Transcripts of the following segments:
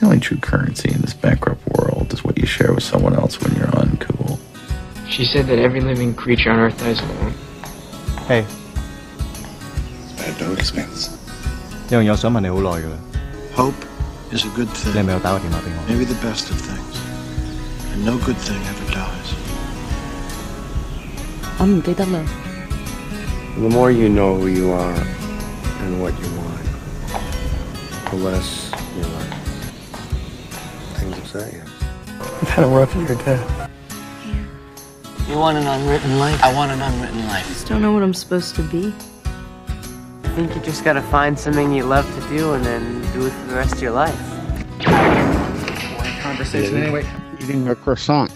The only true currency in this bankrupt world is what you share with someone else when you're uncool. She said that every living creature on Earth dies alone. Hey， At no expense. 有样嘢我想问你好耐㗎啦， Hope is a good 你系 thing. 咪有打个电话俾我？ Maybe the best of things. And no good thing ever dies. 我唔记得啦。 The more you know who you are and what you want, the less you let things you. I've had a rough year, Dad. You want an unwritten life? I want an unwritten life. I Just don't know what I'm supposed to be. I think you just gotta find something you love to do and then do it for the rest of your life. conversation anyway. Eating a croissant.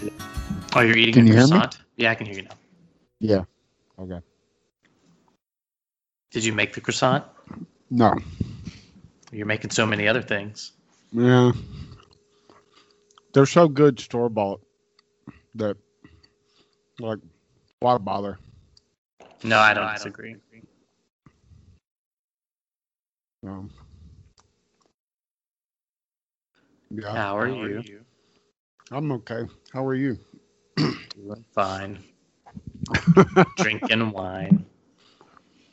Oh, you're eating Can a you hear me? croissant? Yeah, I can hear you now. Yeah. Okay. Did you make the croissant? No. You're making so many other things. Yeah. They're so good store bought that, like, why bother? No, I don't disagree. Um, yeah. How are you? I'm okay. How are you? Doing fine. Drinking wine.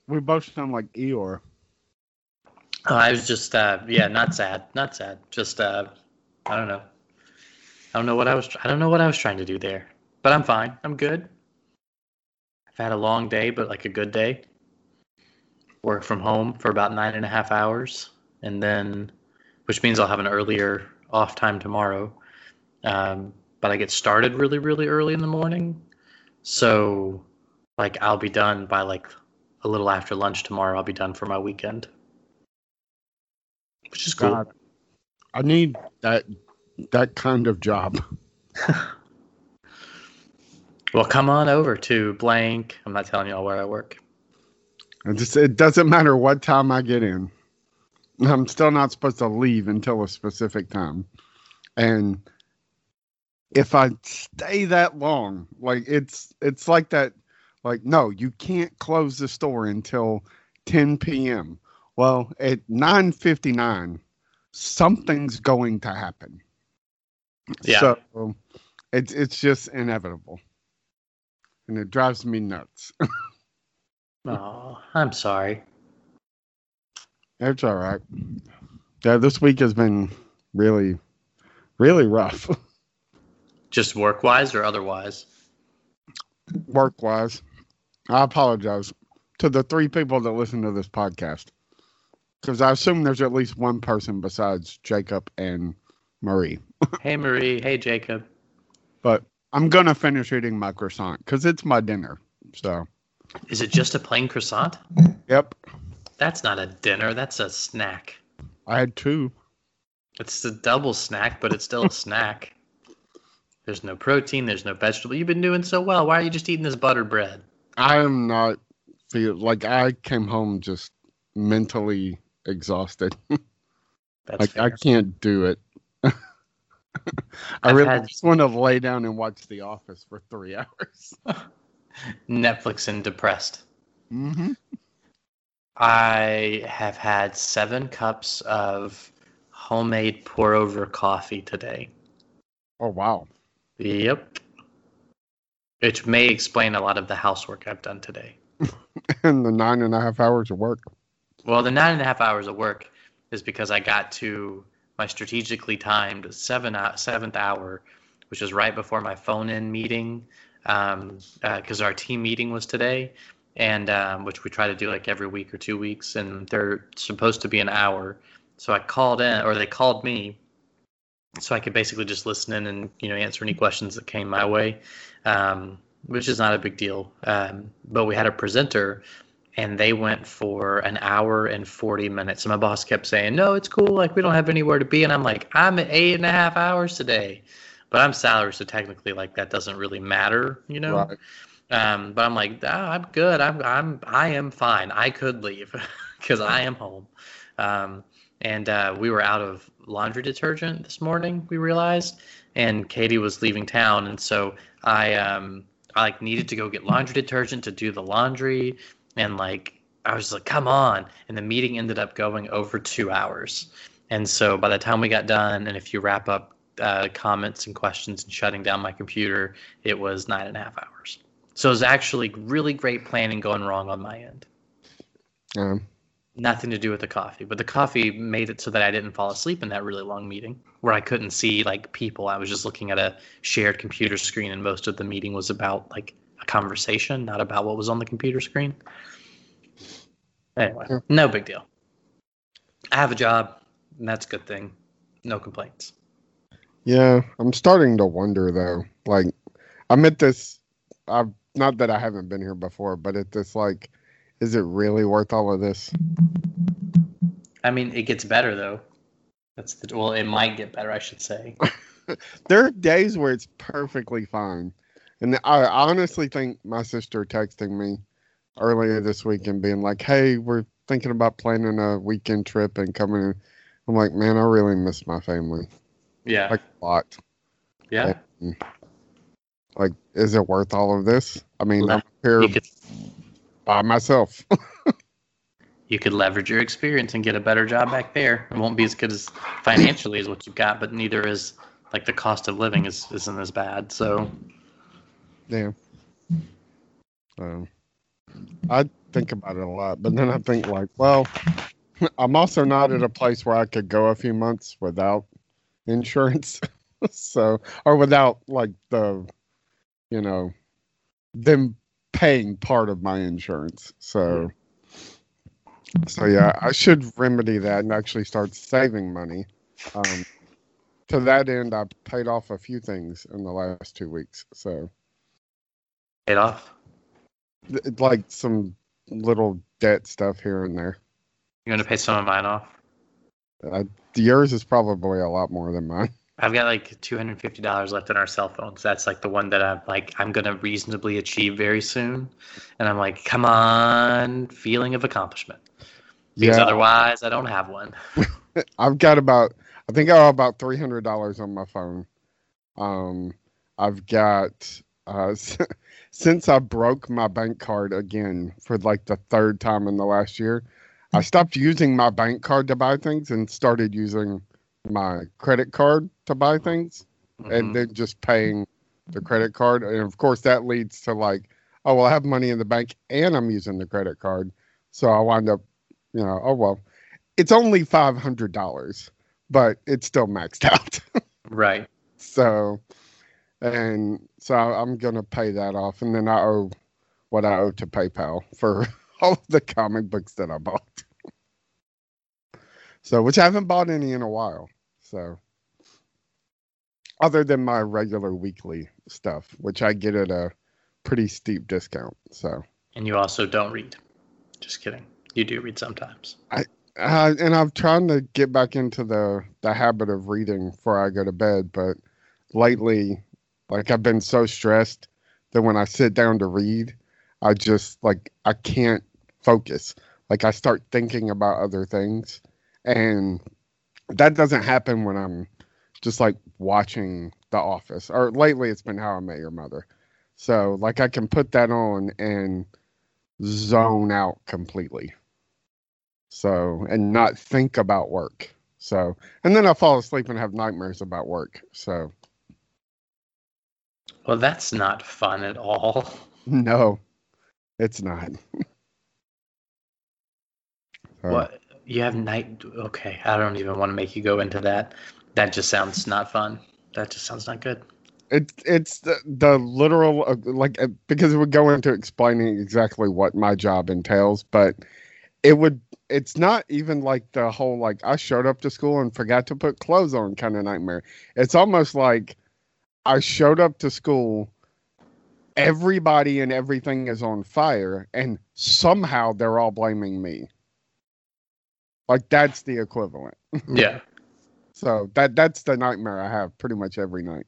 We both sound like Eeyore. Oh, I was just, uh, yeah, not sad, not sad. Just, uh, I don't know. I don't know what I was. I don't know what I was trying to do there, but I'm fine. I'm good. I've had a long day, but like a good day. Work from home for about nine and a half hours, and then, which means I'll have an earlier off time tomorrow. Um, but I get started really, really early in the morning, so like I'll be done by like a little after lunch tomorrow. I'll be done for my weekend, which is cool. God, I need that that kind of job. Well, come on over to blank. I'm not telling y'all where I work. It just it doesn't matter what time I get in. I'm still not supposed to leave until a specific time. And if I stay that long, like it's it's like that like no, you can't close the store until 10 p.m. Well, at 9:59 something's going to happen. Yeah. So it's it's just inevitable. And it drives me nuts. Oh, I'm sorry. It's all right. Yeah, this week has been really, really rough Just work wise or otherwise? work wise. I apologize to the three people that listen to this podcast because I assume there's at least one person besides Jacob and Marie. hey, Marie. Hey, Jacob. But I'm going to finish eating my croissant because it's my dinner. So, Is it just a plain croissant? yep, That's not a dinner. That's a snack. I had two. It's a double snack, but it's still a snack. There's no protein. There's no vegetable. You've been doing so well. Why are you just eating this butter bread? I am not feel like I came home just mentally exhausted. Like I can't do it. I I've really had- just want to lay down and watch The Office for three hours. Netflix and depressed. mm-hmm. I have had seven cups of homemade pour over coffee today. Oh wow! Yep. Which may explain a lot of the housework I've done today. and the nine and a half hours of work. Well, the nine and a half hours of work is because I got to my strategically timed hou- seventh hour, which was right before my phone in meeting, because our team meeting was today, and um, which we try to do like every week or two weeks, and they're supposed to be an hour. So I called in, or they called me, so I could basically just listen in and you know answer any questions that came my way, um, which is not a big deal. Um, but we had a presenter and they went for an hour and 40 minutes. And my boss kept saying, No, it's cool. Like, we don't have anywhere to be. And I'm like, I'm at eight and a half hours today. But I'm salary, so technically, like, that doesn't really matter, you know? Right. Um, but I'm like, ah, I'm good. I'm, I'm, I am fine. I could leave because I am home. Um, and uh, we were out of laundry detergent this morning. We realized, and Katie was leaving town, and so I, um, I like needed to go get laundry detergent to do the laundry, and like I was like, come on. And the meeting ended up going over two hours. And so by the time we got done, and if you wrap up uh, comments and questions and shutting down my computer, it was nine and a half hours. So it was actually really great planning going wrong on my end. Um, Nothing to do with the coffee, but the coffee made it so that I didn't fall asleep in that really long meeting where I couldn't see like people. I was just looking at a shared computer screen, and most of the meeting was about like a conversation, not about what was on the computer screen. Anyway, no big deal. I have a job, and that's a good thing. No complaints. yeah, I'm starting to wonder though. Like, I'm at this. I've not that I haven't been here before, but at this like, is it really worth all of this? I mean, it gets better though. That's the well, it might get better, I should say. there are days where it's perfectly fine. And I honestly think my sister texting me earlier this week and being like, hey, we're thinking about planning a weekend trip and coming in. I'm like, man, I really miss my family. Yeah. Like a lot. yeah. Like, is it worth all of this? I mean, Le- I'm here could by myself. you could leverage your experience and get a better job back there. It won't be as good as financially as what you've got, but neither is like the cost of living is isn't as bad. So yeah. So I think about it a lot, but then I think like, well, I'm also not at a place where I could go a few months without insurance. so or without like the you know them paying part of my insurance. So so yeah, I should remedy that and actually start saving money. Um to that end I paid off a few things in the last two weeks. So paid off. like some little debt stuff here and there. You're gonna pay some of mine off. Uh, yours is probably a lot more than mine. I've got like two hundred fifty dollars left on our cell phones. That's like the one that I'm like I'm gonna reasonably achieve very soon, and I'm like, come on, feeling of accomplishment. Because Yeah. otherwise, I don't have one. I've got about I think I owe about three hundred dollars on my phone. Um, I've got uh, since I broke my bank card again for like the third time in the last year. I stopped using my bank card to buy things and started using my credit card to buy things. Mhm. and then just paying the credit card. And of course, that leads to like, oh, well, I have money in the bank and I'm using the credit card. So I wind up, you know, oh, well, it's only $500, but it's still maxed out. right. so, and so I'm going to pay that off. And then I owe what I owe to PayPal for all of the comic books that I bought. so, which I haven't bought any in a while. So, other than my regular weekly stuff, which I get at a pretty steep discount. So, And you also don't read. Just kidding. You do read sometimes. uh, and I'm trying to get back into the the habit of reading before I go to bed, but lately, like I've been so stressed that when I sit down to read, I just like I can't focus. Like I start thinking about other things, and that doesn't happen when I'm just like watching The Office. Or lately, it's been How I Met Your Mother. So like I can put that on and zone out completely. So and not think about work. So and then I fall asleep and have nightmares about work. So Well, that's not fun at all. no, it's not. What? You have night. Okay. I don't even want to make you go into that. That just sounds not fun. That just sounds not good. It's it's the, the literal uh, like uh, because it would go into explaining exactly what my job entails, but it would it's not even like the whole like I showed up to school and forgot to put clothes on kind of nightmare. It's almost like I showed up to school, everybody and everything is on fire, and somehow they're all blaming me. Like that's the equivalent. Yeah. So that that's the nightmare I have pretty much every night.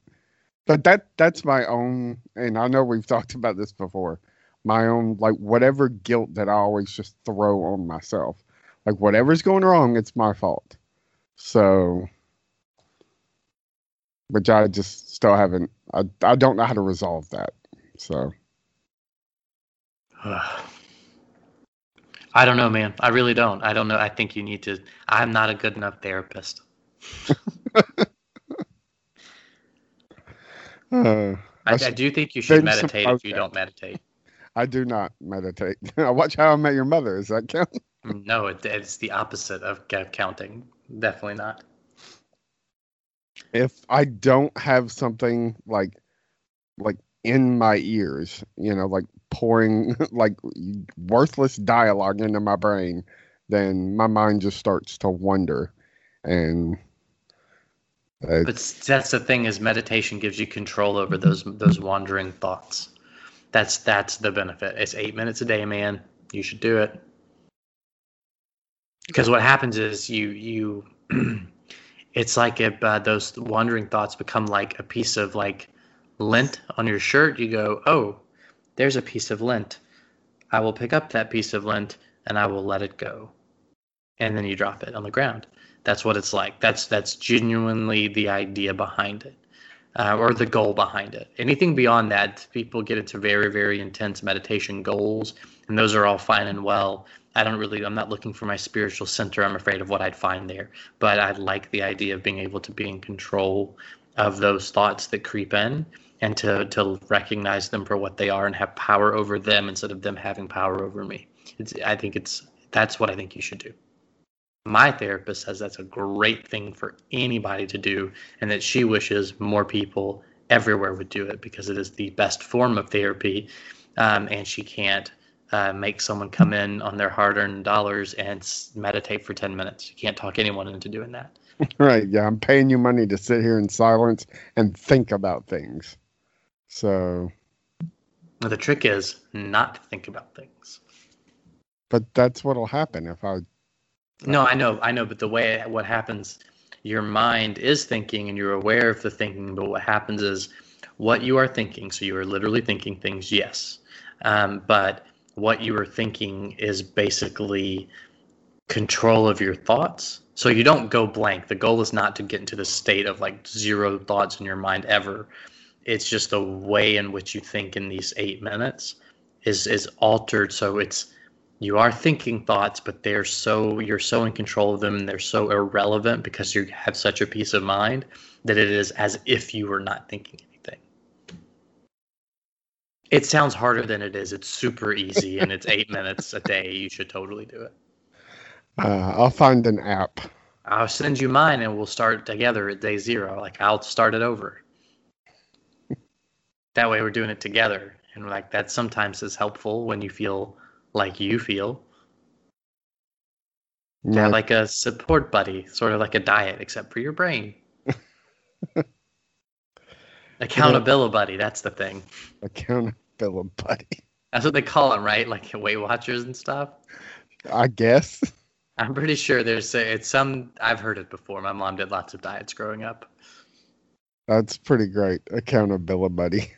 But that that's my own and I know we've talked about this before. My own like whatever guilt that I always just throw on myself. Like whatever's going wrong, it's my fault. So which I just still haven't I I don't know how to resolve that. So I don't know, man. I really don't. I don't know. I think you need to. I'm not a good enough therapist. Uh, I, I do think you should some meditate if you don't meditate. I do not meditate. I watch How I Met Your Mother. Is that count? No, it, it's the opposite of counting. Definitely not. If I don't have something like, like in my ears, you know, like pouring like worthless dialogue into my brain, then my mind just starts to wander, and uh, But that's the thing is meditation gives you control over those those wandering thoughts. That's that's the benefit. It's eight minutes a day, man. You should do it. Because what happens is you you, it's like if uh, those wandering thoughts become like a piece of like lint on your shirt. You go, oh, there's a piece of lint. I will pick up that piece of lint and I will let it go, and then you drop it on the ground. That's what it's like. That's that's genuinely the idea behind it, uh, or the goal behind it. Anything beyond that, people get into very very intense meditation goals, and those are all fine and well. I don't really. I'm not looking for my spiritual center. I'm afraid of what I'd find there, but I like the idea of being able to be in control of those thoughts that creep in, and to to recognize them for what they are and have power over them instead of them having power over me. It's. I think it's. That's what I think you should do my therapist says that's a great thing for anybody to do and that she wishes more people everywhere would do it because it is the best form of therapy um, and she can't uh, make someone come in on their hard-earned dollars and s- meditate for 10 minutes you can't talk anyone into doing that right, yeah, I'm paying you money to sit here in silence and think about things. So, the trick is not to think about things but that's what'll happen if I. No, I know, I know, but the way what happens, your mind is thinking and you're aware of the thinking, but what happens is what you are thinking. So you are literally thinking things, yes, um, but what you are thinking is basically control of your thoughts. So you don't go blank. The goal is not to get into the state of like zero thoughts in your mind ever. It's just the way in which you think in these eight minutes is is altered. So it's you are thinking thoughts, but they're so you're so in control of them and they're so irrelevant because you have such a peace of mind that it is as if you were not thinking anything. It sounds harder than it is. It's super easy and it's eight minutes a day. You should totally do it. Uh, I'll find an app. I'll send you mine and we'll start together at day zero. Like I'll start it over. that way we're doing it together. And like that sometimes is helpful when you feel like you feel. Yeah, like a support buddy, sort of like a diet, except for your brain. Accountability buddy, that's the thing. accountability buddy. That's what they call them, right? Like Weight Watchers and stuff. I guess. I'm pretty sure there's a, it's some. I've heard it before. My mom did lots of diets growing up. That's pretty great. Accountability buddy.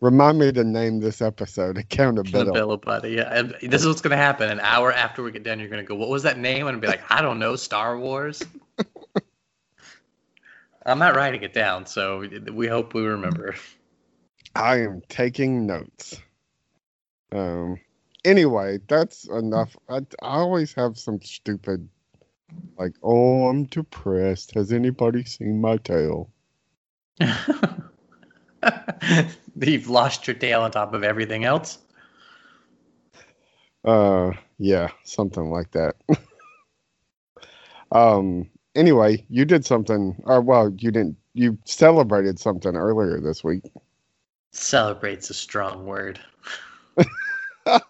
Remind me to name this episode Accountability. Accountability buddy. Yeah, and this is what's gonna happen. An hour after we get done, you're gonna go, "What was that name?" And I'll be like, "I don't know, Star Wars." I'm not writing it down, so we hope we remember. I am taking notes. Um. Anyway, that's enough. I, I always have some stupid, like, "Oh, I'm depressed. Has anybody seen my tail?" You've lost your tail on top of everything else. Uh, yeah, something like that. um. Anyway, you did something. Or well, you didn't. You celebrated something earlier this week. Celebrate's a strong word.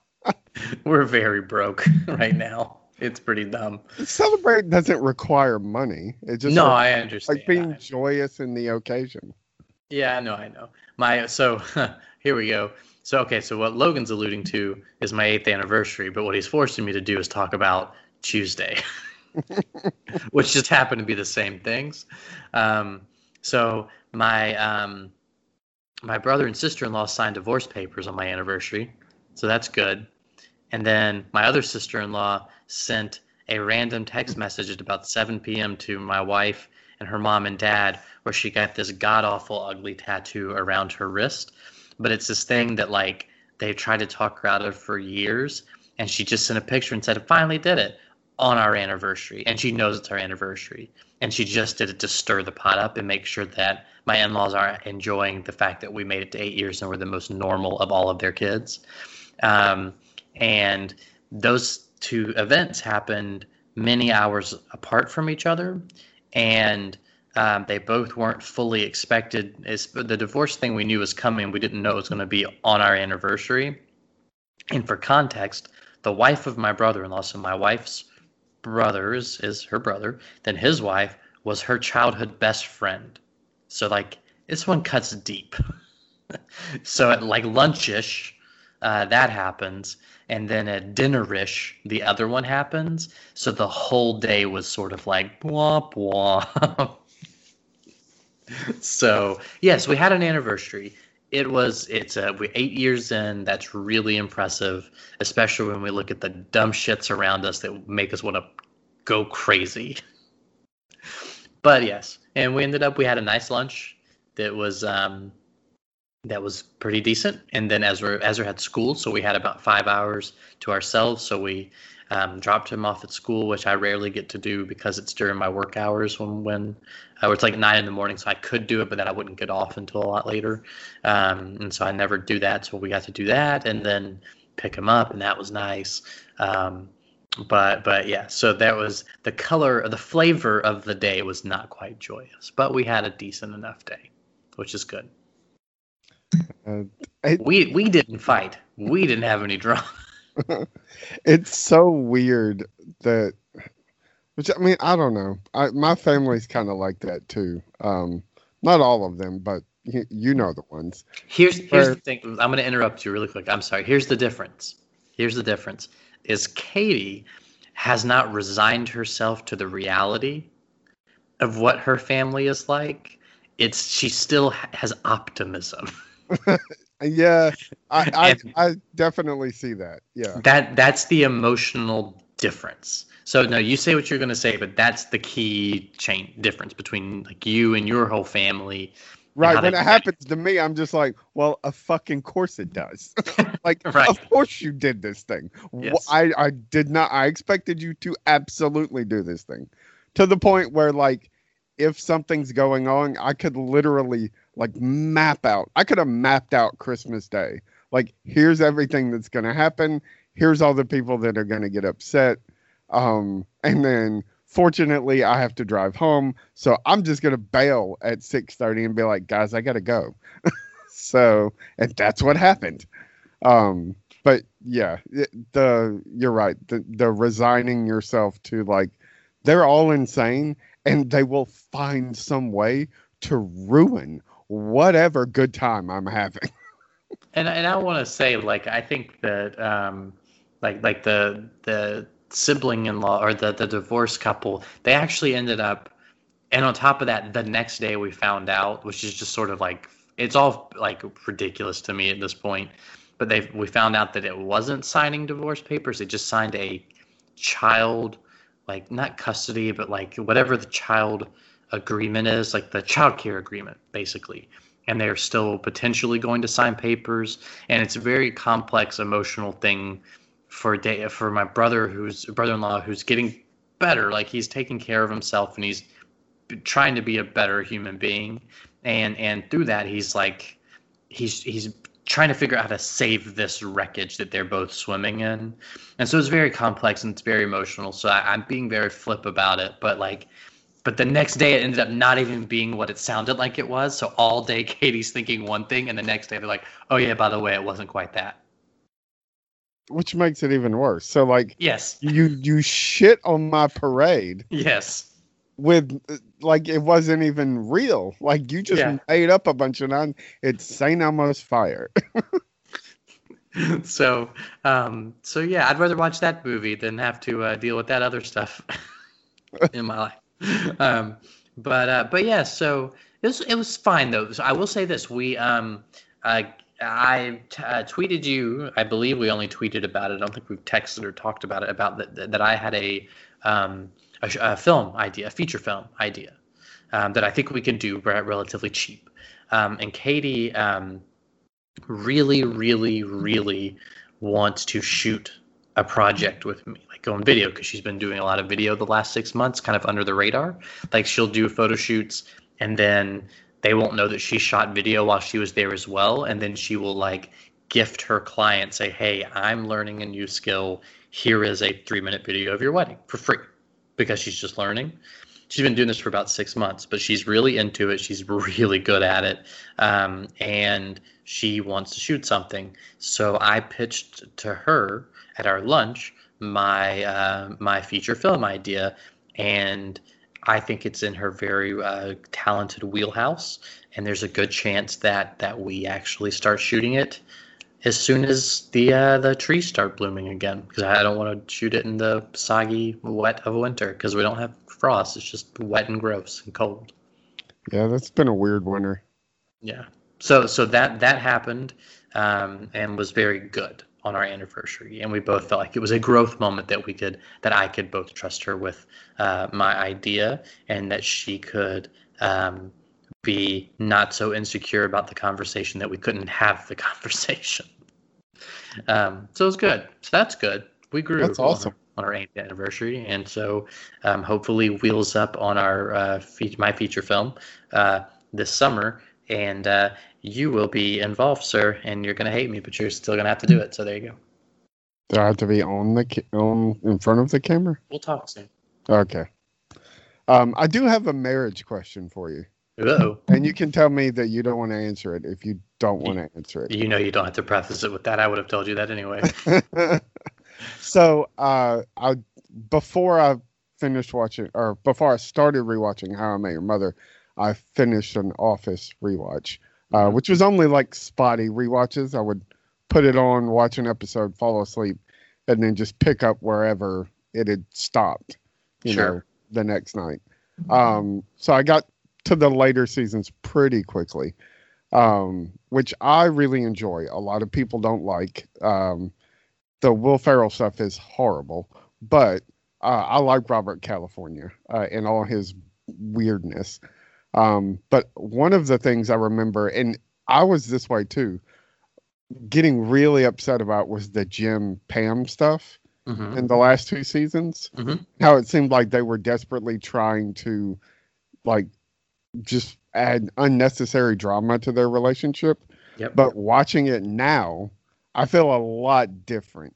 We're very broke right now. It's pretty dumb. Celebrate doesn't require money. It just no, I understand. like being joyous in the occasion. Yeah, I know, I know. My so here we go. So okay, so what Logan's alluding to is my eighth anniversary, but what he's forcing me to do is talk about Tuesday, which just happened to be the same things. Um, so my um, my brother and sister in law signed divorce papers on my anniversary, so that's good. And then my other sister in law sent a random text message at about 7 p.m. to my wife and her mom and dad, where she got this god awful ugly tattoo around her wrist. But it's this thing that like they tried to talk her out of for years, and she just sent a picture and said, "I "Finally did it on our anniversary," and she knows it's our anniversary, and she just did it to stir the pot up and make sure that my in-laws are enjoying the fact that we made it to eight years and we're the most normal of all of their kids. Um, and those two events happened many hours apart from each other, and um, they both weren't fully expected. It's, the divorce thing we knew was coming. We didn't know it was going to be on our anniversary. And for context, the wife of my brother-in-law, so my wife's brother's is her brother, then his wife was her childhood best friend. So like this one cuts deep. so at like lunchish, uh, that happens, and then at dinnerish, the other one happens. So the whole day was sort of like blah blah. so yes, we had an anniversary. It was it's uh, we're eight years in. That's really impressive, especially when we look at the dumb shits around us that make us want to go crazy. But yes, and we ended up we had a nice lunch that was um, that was pretty decent. And then Ezra Ezra had school, so we had about five hours to ourselves. So we um, dropped him off at school, which I rarely get to do because it's during my work hours when when uh, it's like nine in the morning. So I could do it, but then I wouldn't get off until a lot later. Um, and so I never do that. So we got to do that, and then pick him up, and that was nice. Um, but but yeah, so that was the color, the flavor of the day was not quite joyous, but we had a decent enough day, which is good. Uh, We we didn't fight. We didn't have any drama. it's so weird that, which I mean, I don't know. I, my family's kind of like that too. Um, not all of them, but you, you know the ones. Here's here's Where- the thing. I'm going to interrupt you really quick. I'm sorry. Here's the difference. Here's the difference. Is Katie has not resigned herself to the reality of what her family is like. It's she still has optimism. Yeah, I, I, I definitely see that. Yeah. That that's the emotional difference. So no, you say what you're going to say, but that's the key chain difference between like you and your whole family. Right. When it happens to me, I'm just like, well, a fucking course it does. like, Right. of course you did this thing. Yes. I, I did not, I expected you to absolutely do this thing to the point where, like, if something's going on, I could literally, like, map out, I could have mapped out Christmas Day. Like, here's everything that's going to happen. Here's all the people that are going to get upset. Um, and then fortunately I have to drive home. So I'm just gonna bail at 6:30 and be like, guys, I gotta go. so and that's what happened. Um, but yeah, the you're right. The the resigning yourself to like they're all insane and they will find some way to ruin whatever good time I'm having. And and I want to say like I think that um like like the the sibling in law or the the divorced couple they actually ended up and on top of that the next day we found out which is just sort of like it's all like ridiculous to me at this point but they we found out that it wasn't signing divorce papers it just signed a child like not custody but like whatever the child agreement is like the child care agreement basically. And they're still potentially going to sign papers. And it's a very complex emotional thing for day for my brother who's brother-in-law who's getting better. Like he's taking care of himself and he's trying to be a better human being. And and through that he's like he's he's trying to figure out how to save this wreckage that they're both swimming in. And so it's very complex and it's very emotional. So I, i'm being very flip about it. But like but the next day it ended up not even being what it sounded like it was so all day katie's thinking one thing and the next day they're like oh yeah by the way it wasn't quite that Which makes it even worse. So like yes you you shit on my parade yes with like it wasn't even real. Like you just Yeah. made up a bunch of non. It's Saint Elmo's fire. so um so yeah i'd rather watch that movie than have to uh, deal with that other stuff in my life um but uh but yeah so it was it was fine though so i will say this we um uh, I t- uh, tweeted you. I believe we only tweeted about it. I don't think we've texted or talked about it. About that, that I had a um, a, a film idea, a feature film idea um, that I think we can do relatively cheap. Um, and Katie um, really, really, really wants to shoot a project with me, go on video, because she's been doing a lot of video the last six months, kind of under the radar. Like she'll do photo shoots and then they won't know that she shot video while she was there as well. And then she will like gift her client, say, Hey, I'm learning a new skill. Here is a three minute video of your wedding for free because she's just learning. She's been doing this for about six months, but she's really into it. She's really good at it. Um, and she wants to shoot something. So I pitched to her at our lunch my uh, my feature film idea, and I think it's in her very uh, talented wheelhouse. And there's a good chance that that we actually start shooting it as soon as the uh, the trees start blooming again. Because I don't want to shoot it in the soggy wet of winter because we don't have frost. It's just wet and gross and cold. Yeah, that's been a weird winter. Yeah. So so that that happened um, and was very good on our anniversary, and we both felt like it was a growth moment that we could that I could both trust her with uh, my idea, and that she could um, be not so insecure about the conversation that we couldn't have the conversation. Um, so it was good. So that's good. We grew. That's awesome. On our, on our 8th anniversary, and so um, hopefully wheels up on our uh, fe- my feature film uh, this summer, and uh, you will be involved, sir. And you're gonna hate me, but you're still gonna have to do it. So there you go. Do I have to be on the ca- on in front of the camera? We'll talk soon. Okay. Um, I do have a marriage question for you, Uh-oh. and you can tell me that you don't want to answer it if you don't want to answer it. You know you don't have to preface it with that. I would have told you that anyway. so, uh, I before I finished watching, or before I started rewatching How I Met Your Mother, I finished an Office rewatch, uh, which was only like spotty rewatches. I would put it on, watch an episode, fall asleep, and then just pick up wherever it had stopped. You Sure. know, the next night. Um, so I got to the later seasons pretty quickly, um, which I really enjoy. A lot of people don't like. Um, the Will Ferrell stuff is horrible, but uh, I like Robert California uh, and all his weirdness. Um, but one of the things I remember, and I was this way too, getting really upset about was the Jim Pam stuff Mhm. in the last two seasons. Mhm. How it seemed like they were desperately trying to, like, just add unnecessary drama to their relationship. Yep. But watching it now, I feel a lot different.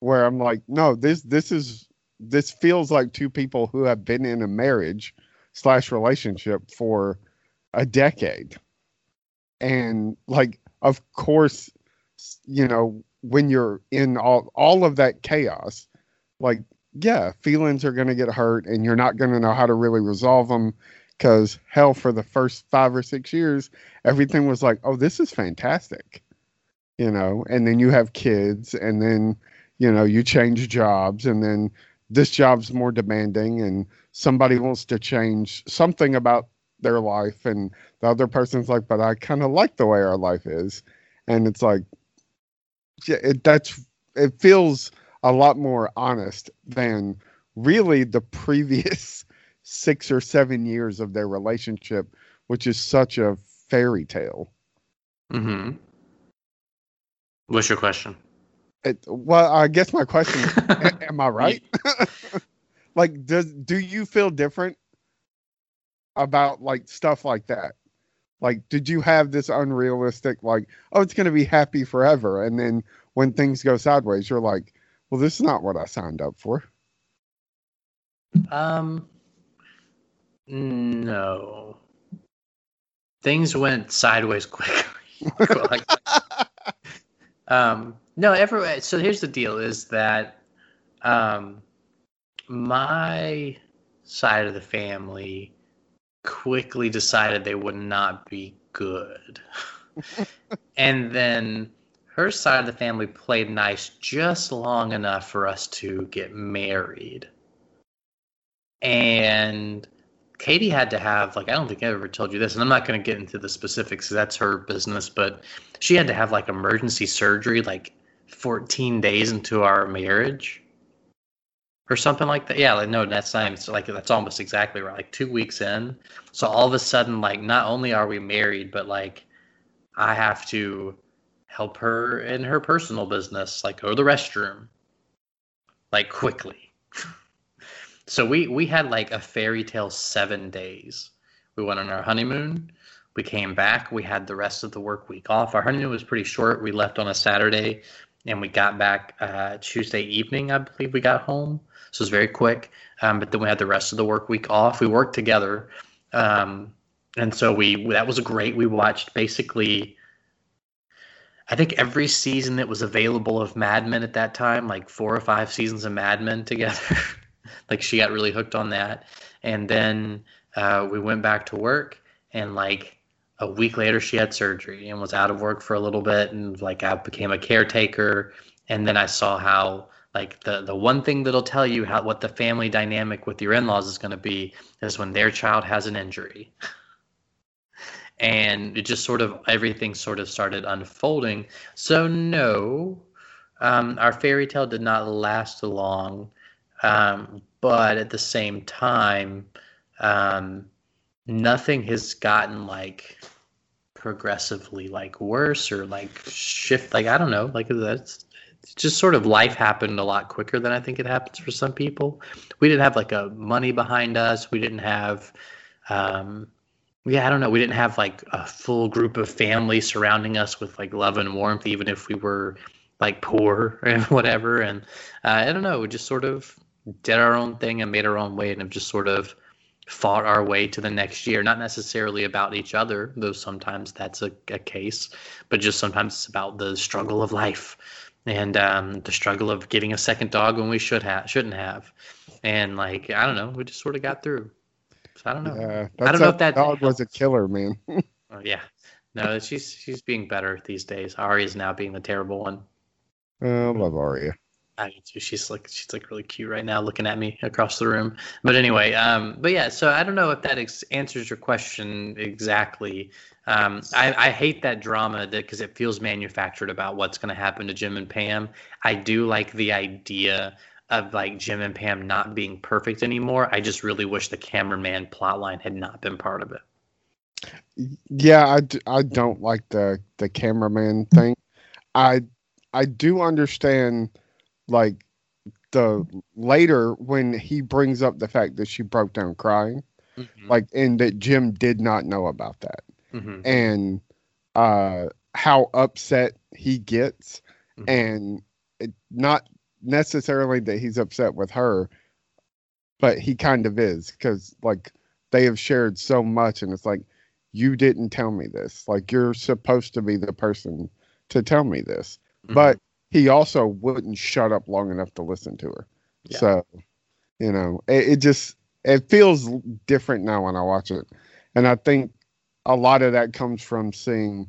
Where I'm like, no, this this is this feels like two people who have been in a marriage slash relationship for a decade. And like, of course, you know, when you're in all all of that chaos, like, yeah, feelings are gonna get hurt and you're not gonna know how to really resolve them because hell for the first five or six years everything was like oh this is fantastic you know and then you have kids and then you know you change jobs and then this job's more demanding and somebody wants to change something about their life and the other person's like but i kind of like the way our life is and it's like yeah, it, that's it feels a lot more honest than really the previous six or seven years of their relationship, which is such a fairy tale. Mm-hmm. What's your question? It, well, I guess my question is, am I right? Like, does do you feel different about like stuff like that? Like, did you have this unrealistic, like, oh, it's going to be happy forever, and then when things go sideways, you're like, well, this is not what I signed up for. Um, no. Things went sideways quickly. Um, no, every so here's the deal: is that um, my side of the family quickly decided they would not be good, and then her side of the family played nice just long enough for us to get married and Katie had to have like I don't think I ever told you this, and I'm not going to get into the specifics. That's her business, but she had to have like emergency surgery like 14 days into our marriage, or something like that. Yeah, like no, that's not It's like that's almost exactly right. Like two weeks in, so all of a sudden, like not only are we married, but like I have to help her in her personal business, like go to the restroom, like quickly. so we we had like a fairy tale seven days. We went on our honeymoon. We came back. We had the rest of the work week off. Our honeymoon was pretty short. We left on a Saturday, and we got back uh, Tuesday evening. I believe we got home. So it was very quick. Um, but then we had the rest of the work week off. We worked together, um, and so we that was great. We watched basically I think every season that was available of Mad Men at that time, like four or five seasons of Mad Men together. like she got really hooked on that. And then uh, we went back to work, and like a week later, she had surgery and was out of work for a little bit. And like I became a caretaker. And then I saw how like the the one thing that'll tell you how what the family dynamic with your in-laws is going to be is when their child has an injury and it just sort of everything sort of started unfolding. So no, um, our fairy tale did not last long, um, but at the same time, um, nothing has gotten like progressively like worse or like shift. Like I don't know, like that's just sort of life happened a lot quicker than I think it happens for some people. We didn't have like a money behind us. We didn't have um, yeah, I don't know. We didn't have like a full group of family surrounding us with like love and warmth, even if we were like poor and whatever. And uh, I don't know. We just sort of did our own thing and made our own way and have just sort of fought our way to the next year. Not necessarily about each other, though sometimes that's a, a case, but just sometimes it's about the struggle of life and um, the struggle of getting a second dog when we should have shouldn't have. And like I don't know, we just sort of got through. So I don't know. Yeah, I don't know if that dog was a killer, man. oh, yeah. No, she's she's being better these days. Ari is now being the terrible one. I love Aria. I do. She's like she's like really cute right now, looking at me across the room. But anyway, um, but yeah. So I don't know if that ex- answers your question exactly. Um, I, I hate that drama because it feels manufactured about what's going to happen to Jim and Pam. I do like the idea of like Jim and Pam not being perfect anymore. I just really wish the cameraman plotline had not been part of it. Yeah, I, d- I don't like the the cameraman thing. I I do understand like the later when he brings up the fact that she broke down crying, mm-hmm. like and that Jim did not know about that. Mm-hmm. And uh how upset he gets mm-hmm. and it, not necessarily that he's upset with her, but he kind of is because like they have shared so much, and it's like you didn't tell me this. Like you're supposed to be the person to tell me this, mm-hmm. but he also wouldn't shut up long enough to listen to her. Yeah. So, you know, it, it just it feels different now when I watch it, and I think a lot of that comes from seeing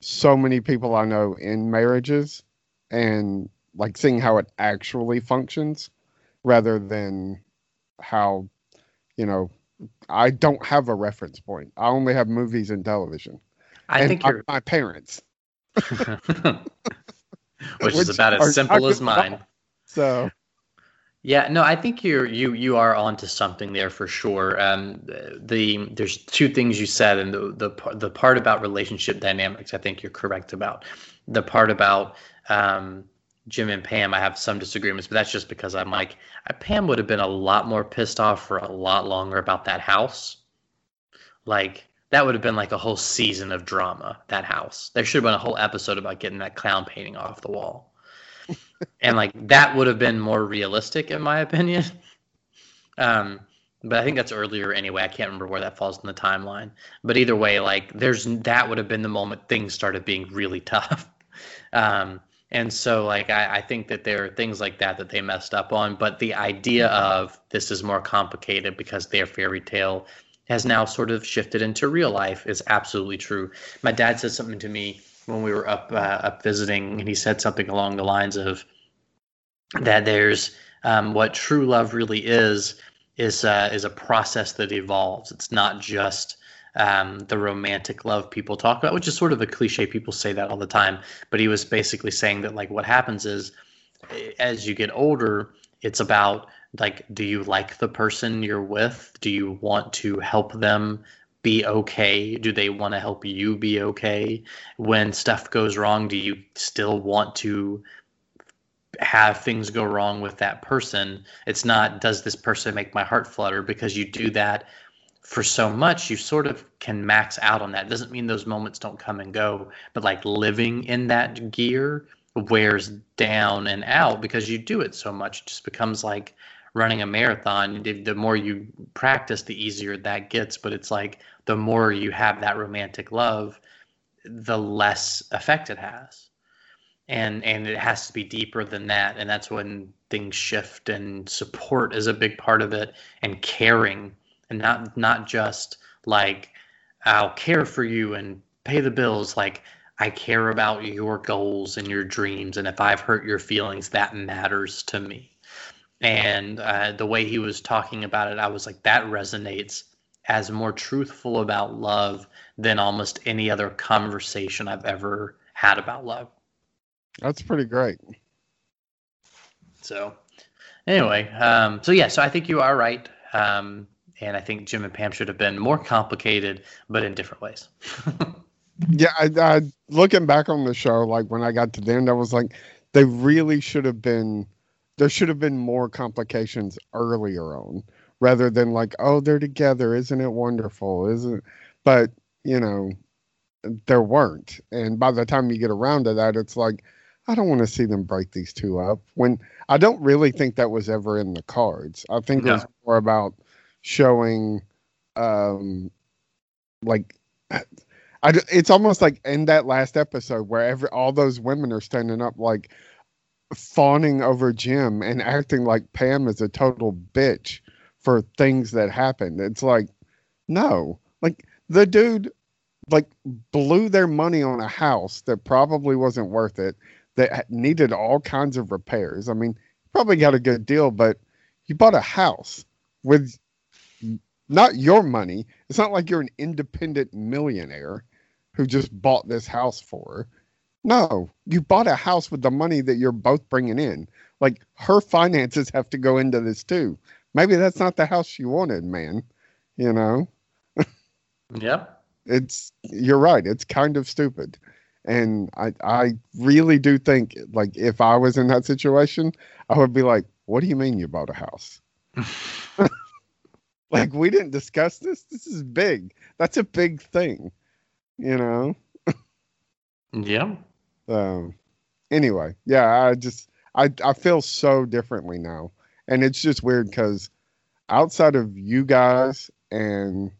so many people I know in marriages and like seeing how it actually functions rather than how you know I don't have a reference point. I only have movies and television. I and think you're my parents. Which, is about as simple as mine. So yeah, no, I think you're you you are onto something there for sure. Um, the there's two things you said, and the the the part about relationship dynamics, I think you're correct about. The part about um, Jim and Pam, I have some disagreements, but that's just because I'm like, Pam would have been a lot more pissed off for a lot longer about that house. Like, that would have been like a whole season of drama, that house. There should have been a whole episode about getting that clown painting off the wall. And like, that would have been more realistic, in my opinion. Um, but I think that's earlier anyway. I can't remember where that falls in the timeline. But either way, like, there's that would have been the moment things started being really tough. Um, and so, like, I, I, think that there are things like that that they messed up on. But the idea of this is more complicated because their fairy tale has now sort of shifted into real life is absolutely true. My dad said something to me when we were up uh, up visiting, and he said something along the lines of that there's um, what true love really is is uh, is a process that evolves. It's not just um, the romantic love people talk about, which is sort of a cliche. People say that all the time. But he was basically saying that like what happens is as you get older, it's about like, do you like the person you're with? Do you want to help them be okay? Do they want to help you be okay? When stuff goes wrong, do you still want to have things go wrong with that person. It's not does this person make my heart flutter because you do that for so much you sort of can max out on that. Doesn't mean those moments don't come and go, but like living in that gear wears down and out because you do it so much. It just becomes like running a marathon. The more you practice, the easier that gets. But it's like the more you have that romantic love, the less effect it has. And and it has to be deeper than that. And that's when things shift and support is a big part of it and caring and not not just like I'll care for you and pay the bills. Like I care about your goals and your dreams. And if I've hurt your feelings that matters to me. And uh, the way he was talking about it I was like that resonates as more truthful about love than almost any other conversation I've ever had about love That's pretty great. so anyway um, so yeah so I think you are right um, and I think Jim and Pam should have been more complicated, but in different ways. yeah, I, I, looking back on the show, like when I got to the end, I was like, they really should have been. There should have been more complications earlier on, rather than like, oh, they're together, isn't it wonderful? Isn't? But you know, there weren't, and by the time you get around to that, it's like, I don't want to see them break these two up. When I don't really think that was ever in the cards. I think no. it was more about showing um like I, it's almost like in that last episode where every all those women are standing up like fawning over Jim and acting like Pam is a total bitch for things that happened. It's like no. Like the dude like blew their money on a house that probably wasn't worth it that needed all kinds of repairs. I mean, probably got a good deal, but you bought a house with not your money. It's not like you're an independent millionaire who just bought this house for. No, you bought a house with the money that you're both bringing in. Like her finances have to go into this too. Maybe that's not the house she wanted, man. You know? yeah. It's you're right. It's kind of stupid. And I I really do think like if I was in that situation, I would be like, "What do you mean you bought a house?" Like we didn't discuss this. This is big. That's a big thing. You know? yeah. Um anyway, yeah, I just I I feel so differently now. And it's just weird cuz outside of you guys and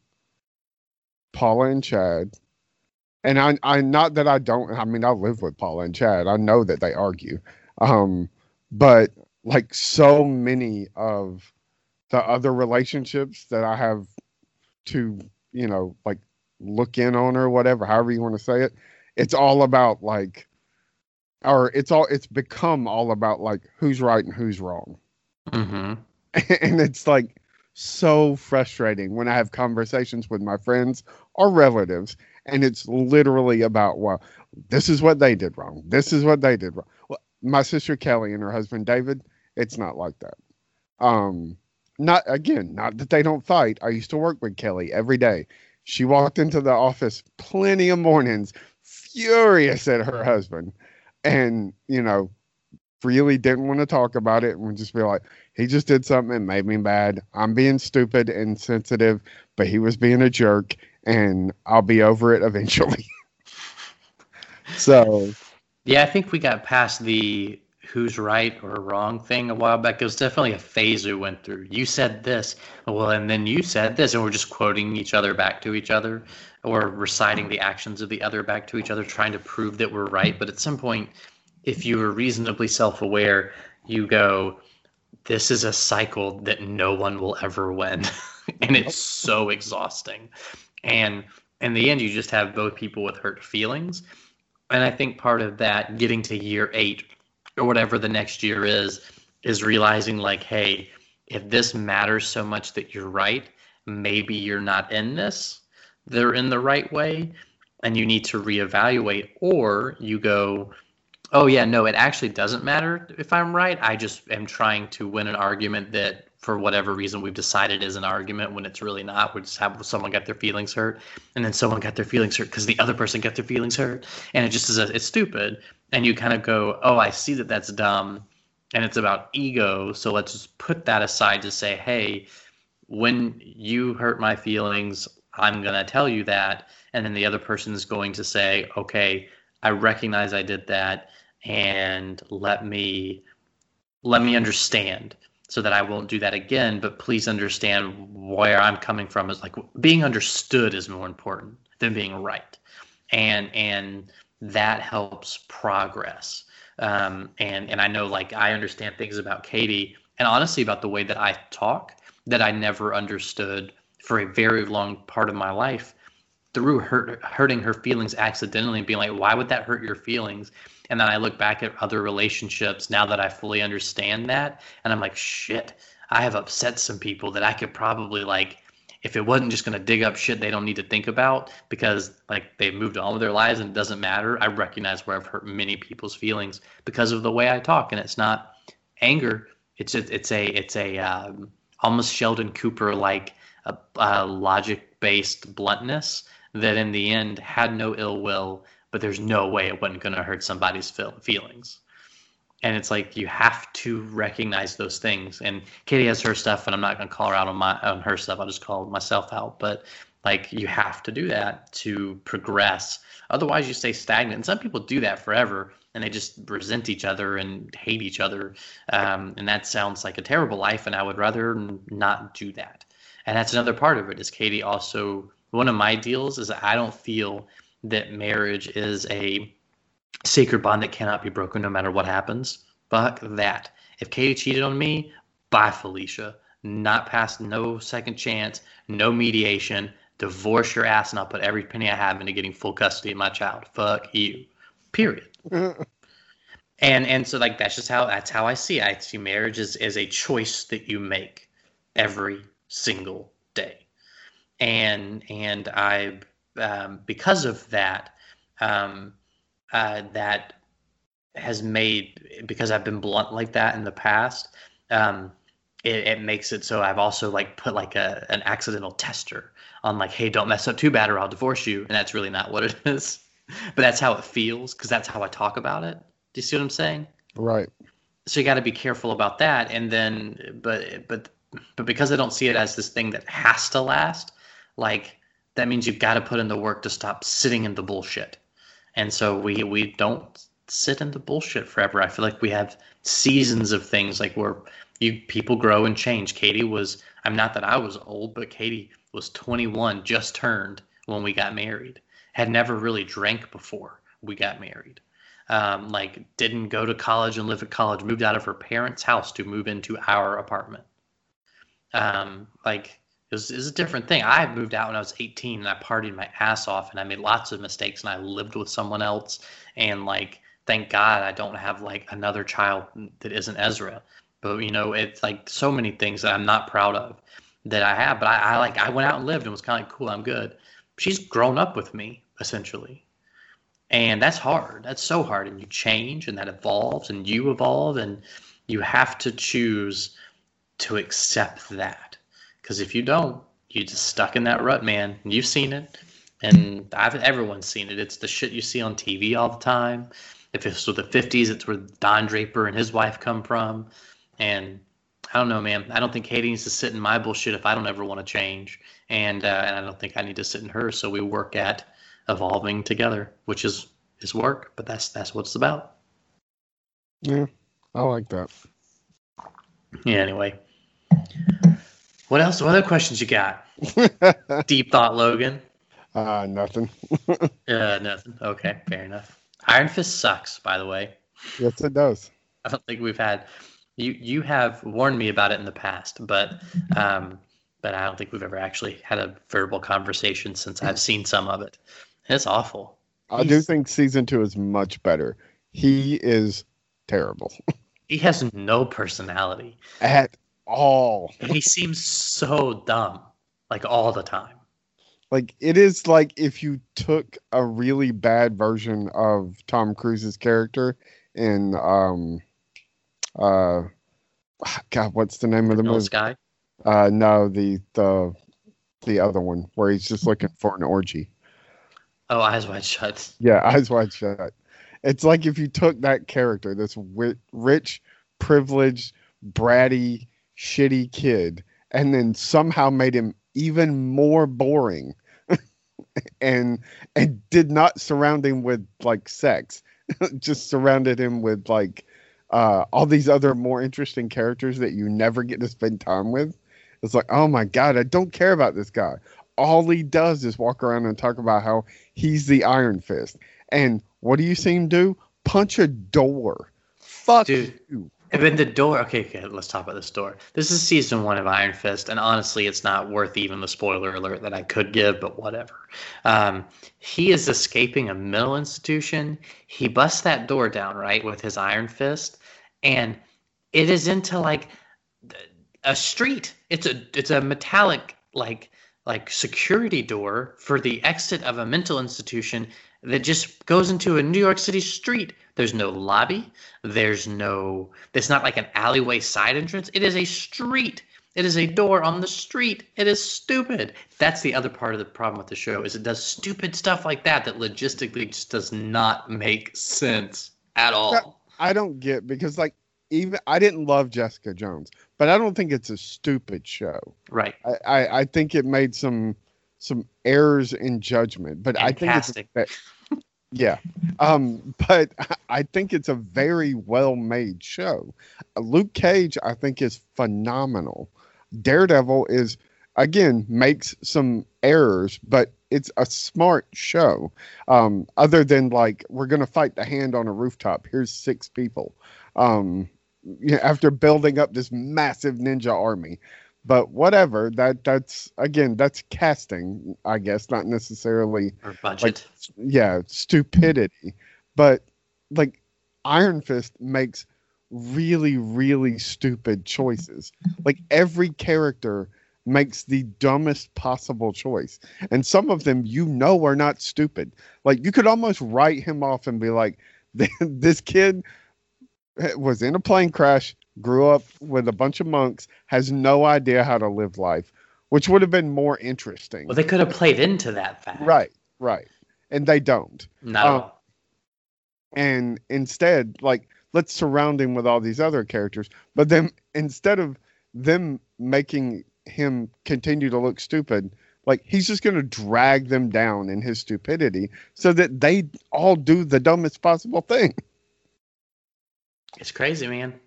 Paula and Chad and I I not that I don't I mean I live with Paula and Chad. I know that they argue. Um but like so many of the other relationships that I have to, you know, like look in on or whatever, however you want to say it, it's all about like, or it's all, it's become all about like who's right and who's wrong. Mm-hmm. And it's like so frustrating when I have conversations with my friends or relatives, and it's literally about, well, this is what they did wrong. This is what they did wrong. Well, my sister Kelly and her husband David, it's not like that. Um, not again, not that they don't fight. I used to work with Kelly every day. She walked into the office plenty of mornings, furious at her husband, and you know, really didn't want to talk about it and just be like, he just did something that made me mad. I'm being stupid and sensitive, but he was being a jerk, and I'll be over it eventually. so, yeah, I think we got past the who's right or wrong thing a while back. It was definitely a phase we went through. You said this, well, and then you said this, and we're just quoting each other back to each other or reciting the actions of the other back to each other, trying to prove that we're right. But at some point, if you are reasonably self aware, you go, this is a cycle that no one will ever win. and it's so exhausting. And in the end, you just have both people with hurt feelings. And I think part of that, getting to year eight, or whatever the next year is is realizing like hey if this matters so much that you're right maybe you're not in this they're in the right way and you need to reevaluate or you go oh yeah no it actually doesn't matter if i'm right i just am trying to win an argument that for whatever reason we've decided is an argument when it's really not. We just have someone got their feelings hurt, and then someone got their feelings hurt because the other person got their feelings hurt, and it just is a, it's stupid. And you kind of go, oh, I see that that's dumb, and it's about ego. So let's just put that aside to say, hey, when you hurt my feelings, I'm going to tell you that. And then the other person is going to say, okay, I recognize I did that and let me let me understand so that I won't do that again. But please understand where I'm coming from is like being understood is more important than being right. And and that helps progress. Um, and and I know like I understand things about Katie and honestly about the way that I talk that I never understood for a very long part of my life through hurt, hurting her feelings accidentally and being like, why would that hurt your feelings? And then I look back at other relationships now that I fully understand that, and I'm like, shit, I have upset some people that I could probably like, if it wasn't just going to dig up shit they don't need to think about because like they've moved on with their lives and it doesn't matter. I recognize where I've hurt many people's feelings because of the way I talk, and it's not anger. It's a, it's a it's a um, almost Sheldon Cooper like a, a logic based bluntness that in the end had no ill will, but there's no way it wasn't going to hurt somebody's feel- feelings. And it's like you have to recognize those things. And Katie has her stuff, and I'm not going to call her out on my on her stuff. I'll just call myself out. But like you have to do that to progress. Otherwise, you stay stagnant. And some people do that forever, and they just resent each other and hate each other. Um, and that sounds like a terrible life. And I would rather not do that. And that's another part of it. Is Katie also one of my deals is I don't feel that marriage is a sacred bond that cannot be broken no matter what happens. Fuck that. If Katie cheated on me, bye Felicia. Not past no second chance, no mediation. Divorce your ass and I'll put every penny I have into getting full custody of my child. Fuck you. Period. and and so like that's just how that's how I see it. I see marriage as, as a choice that you make every single day and and I um, because of that um, uh, that has made because I've been blunt like that in the past. Um, it, it, makes it so I've also like put like a an accidental tester on like, hey, don't mess up too bad or I'll divorce you, and that's really not what it is. but that's how it feels because that's how I talk about it. Do you see what I'm saying? Right. So you got to be careful about that, and then but but but because I don't see it as this thing that has to last, like that means you've got to put in the work to stop sitting in the bullshit. And so we we don't sit in the bullshit forever. I feel like we have seasons of things like where you people grow and change. Katie was I'm not that I was old, but Katie was 21, just turned when we got married. Had never really drank before we got married. Um, like didn't go to college and live at college. Moved out of her parents' house to move into our apartment. Um, like it was, it was a different thing. I moved out when I was 18 and I partied my ass off and I made lots of mistakes and I lived with someone else. And like, thank God I don't have like another child that isn't Ezra. But you know, it's like so many things that I'm not proud of that I have. But I, I like, I went out and lived and was kind of like, cool, I'm good. She's grown up with me essentially. And that's hard. That's so hard. And you change and that evolves and you evolve and you have to choose to accept that because if you don't, you're just stuck in that rut, man. You've seen it, and I've, everyone's seen it. It's the shit you see on TV all the time. If it's with the 50s, it's where Don Draper and his wife come from. And I don't know, man. I don't think Katie needs to sit in my bullshit if I don't ever want to change. And, uh, and I don't think I need to sit in hers. So we work at evolving together, which is, is work, but that's, that's what it's about. Yeah, I like that. Yeah, anyway. What else? What other questions you got? Deep thought, Logan. Uh, nothing. uh, nothing. Okay, fair enough. Iron Fist sucks, by the way. Yes, it does. I don't think we've had you. You have warned me about it in the past, but um, but I don't think we've ever actually had a verbal conversation since I've seen some of it. It's awful. I do think season two is much better. He is terrible. he has no personality at all. he seems so dumb, like all the time. Like it is like if you took a really bad version of Tom Cruise's character in um uh God, what's the name of the movie? Sky. Uh no, the the the other one where he's just looking for an orgy. Oh, Eyes Wide Shut. Yeah, Eyes Wide Shut. It's like if you took that character, this rich privileged, bratty, shitty kid, and then somehow made him even more boring, and and did not surround him with like sex, just surrounded him with like uh, all these other more interesting characters that you never get to spend time with. It's like, oh my god, I don't care about this guy. All he does is walk around and talk about how he's the Iron Fist. And what do you see him do? Punch a door. Fuck Dude. you. And then the door. Okay, okay, let's talk about this door. This is season one of Iron Fist, and honestly, it's not worth even the spoiler alert that I could give, but whatever. Um, he is escaping a mental institution. He busts that door down right with his Iron Fist, and it is into like a street. It's a it's a metallic like like security door for the exit of a mental institution that just goes into a New York City street. There's no lobby. There's no. It's not like an alleyway side entrance. It is a street. It is a door on the street. It is stupid. That's the other part of the problem with the show is it does stupid stuff like that that logistically just does not make sense at all. I don't get because like even I didn't love Jessica Jones, but I don't think it's a stupid show. Right. I, I, I think it made some some errors in judgment, but I think casting. it's yeah. Um, but I think it's a very well made show. Luke Cage, I think, is phenomenal. Daredevil is again makes some errors, but it's a smart show. Um, other than like we're gonna fight the hand on a rooftop. Here's six people. Um, you know, after building up this massive ninja army. But whatever, that that's again, that's casting, I guess, not necessarily Or budget. yeah, stupidity. But like Iron Fist makes really, really stupid choices. Like every character makes the dumbest possible choice. And some of them you know are not stupid. Like you could almost write him off and be like, this kid eh, was in a plane crash, grew up with a bunch of monks, has no idea how to live life, which would have been more interesting. well, they could have played into that fact. Right, right. And they don't. No. Um, and instead like let's surround him with all these other characters but then instead of them making him continue to look stupid like he's just going to drag them down in his stupidity so that they all do the dumbest possible thing It's crazy, man.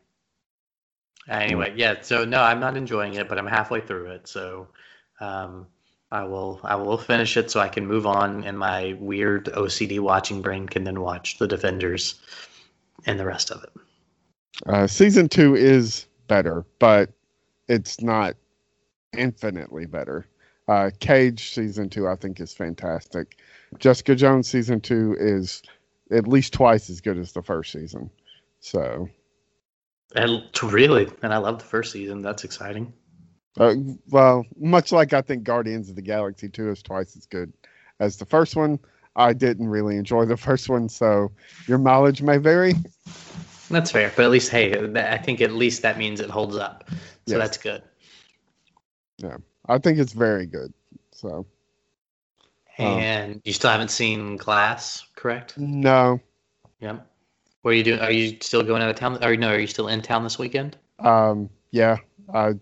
Anyway, yeah. So no, I'm not enjoying it, but I'm halfway through it. So um, I will I will finish it so I can move on, and my weird OCD watching brain can then watch The Defenders and the rest of it. uh, season two is better but it's not infinitely better uh, cage season two i think is fantastic jessica jones season two is at least twice as good as the first season so And really, and I love the first season. That's exciting. Uh, well, much like I think Guardians of the Galaxy 2 is twice as good as the first one. I didn't really enjoy the first one, so your mileage may vary. That's fair, but at least hey, I think at least that means it holds up. So Yes. that's good. Yeah, I think it's very good. So. And you still haven't seen Glass, correct? no, Yep. What are you doing? Are you still going out of town? Or no? Are you still in town this weekend? um, yeah, I,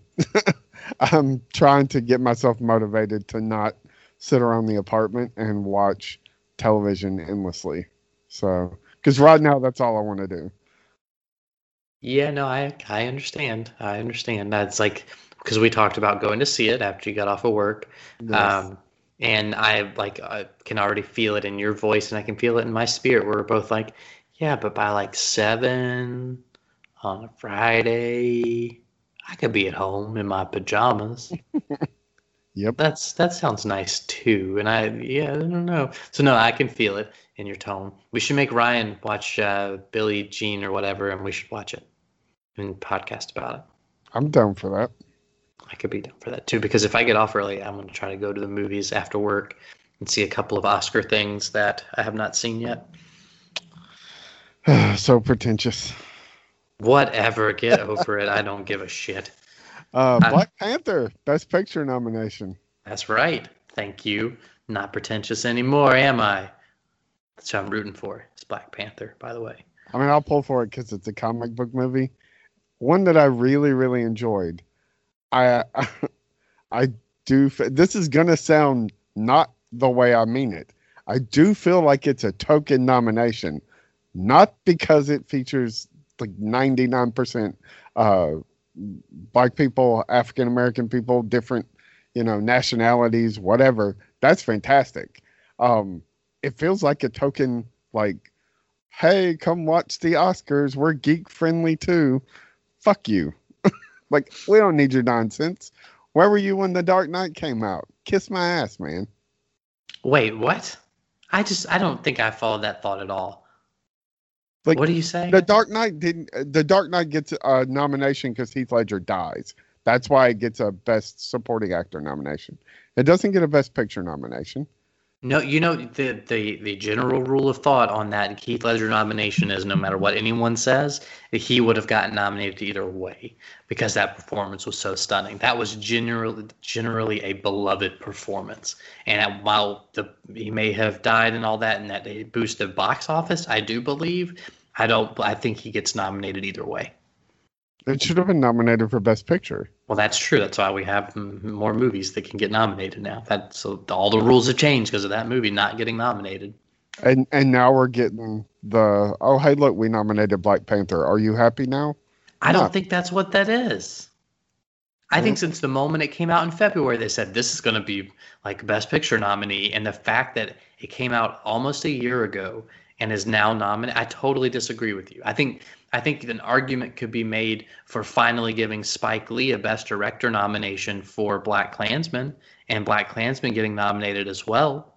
I'm trying to get myself motivated to not sit around the apartment and watch television endlessly. So, because right now that's all I want to do. Yeah, no, I I understand. I understand. That's like because we talked about going to see it after you got off of work. Um, and I like I can already feel it in your voice, and I can feel it in my spirit. We're both like, yeah, but by like seven on a Friday, I could be at home in my pajamas. Yep. That's that sounds nice too. And I yeah, I don't know. So no, I can feel it in your tone. We should make Ryan watch uh, Billie Jean or whatever, and we should watch it and podcast about it. I'm down for that. I could be down for that too because if I get off early, I'm going to try to go to the movies after work and see a couple of Oscar things that I have not seen yet. so pretentious. Whatever, get over it. I don't give a shit. Uh, I- Black Panther, Best Picture nomination. That's right. Thank you. Not pretentious anymore, am I? That's who I'm rooting for. It's Black Panther, by the way. I mean, I'll pull for it because it's a comic book movie, one that I really really enjoyed. I I do. This is gonna sound not the way I mean it. I do feel like it's a token nomination, not because it features like ninety nine percent uh black people, African American people, different you know nationalities, whatever. That's fantastic. Um, it feels like a token like hey, come watch the Oscars. We're geek friendly too. Fuck you. like, we don't need your nonsense. Where were you when The Dark Knight came out? Kiss my ass, man. Wait, what? I just I don't think I followed that thought at all. Like, what are you saying? The Dark Knight didn't. The Dark Knight gets a nomination because Heath Ledger dies. That's why it gets a Best Supporting Actor nomination. It doesn't get a Best Picture nomination. No, you know the, the the general rule of thought on that Heath Ledger nomination is no matter what anyone says, he would have gotten nominated either way because that performance was so stunning. That was generally generally a beloved performance, and while the he may have died and all that, and that it boosted box office, I do believe. I don't. I think he gets nominated either way. It should have been nominated for Best Picture. Well, that's true. That's why we have more movies that can get nominated now. That so all the rules have changed because of that movie not getting nominated. And and now we're getting the oh hey look we nominated Black Panther. Are you happy now? I don't think that's what that is. I think since the moment it came out in February, they said this is going to be like Best Picture nominee, and the fact that it came out almost a year ago and is now nominated, I totally disagree with you. I think I think an argument could be made for finally giving Spike Lee a Best Director nomination for Black Klansman, and Black Klansman getting nominated as well.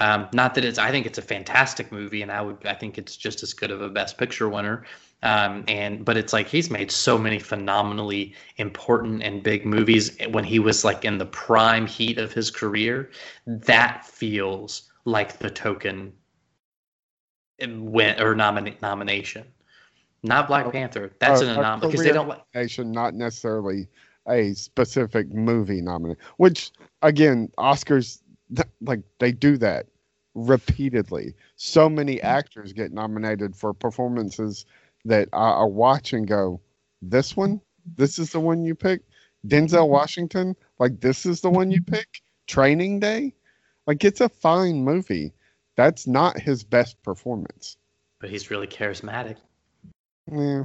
Um, not that it's, I think it's a fantastic movie, and I would, I think it's just as good of a Best Picture winner. Um, and but it's like he's made so many phenomenally important and big movies when he was like in the prime heat of his career. That feels like the token win or nomina- nomination, not Black Panther. That's an anomaly because they don't. like nomination, not necessarily a specific movie nominee. Which again, Oscars th- like they do that repeatedly. So many mm-hmm. actors get nominated for performances that I, I watch and go, "This one, this is the one you pick." Denzel mm-hmm. Washington, like this is the one you mm-hmm. pick. Training Day, like it's a fine movie. That's not his best performance. But he's really charismatic. Yeah.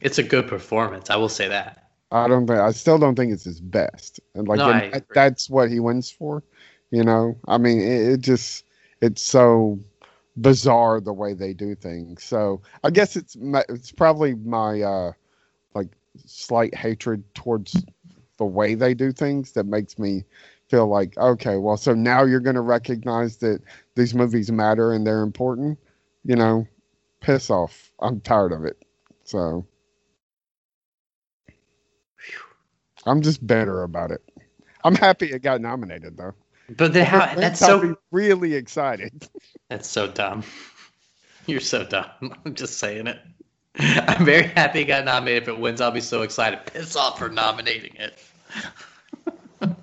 It's a good performance. I will say that. I don't think I still don't think it's his best, and like No, and that- that's what he wins for. You know, I mean, it, it just it's so bizarre the way they do things. So I guess it's my, it's probably my uh like slight hatred towards the way they do things that makes me feel like okay, well, so now you're going to recognize that these movies matter and they're important. You know, piss off. I'm tired of it. So. I'm just better about it. I'm happy it got nominated though. But they have That so really excited. That's so dumb. You're so dumb. I'm just saying it. I'm very happy it got nominated. If it wins, I'll be so excited. Piss off for nominating it.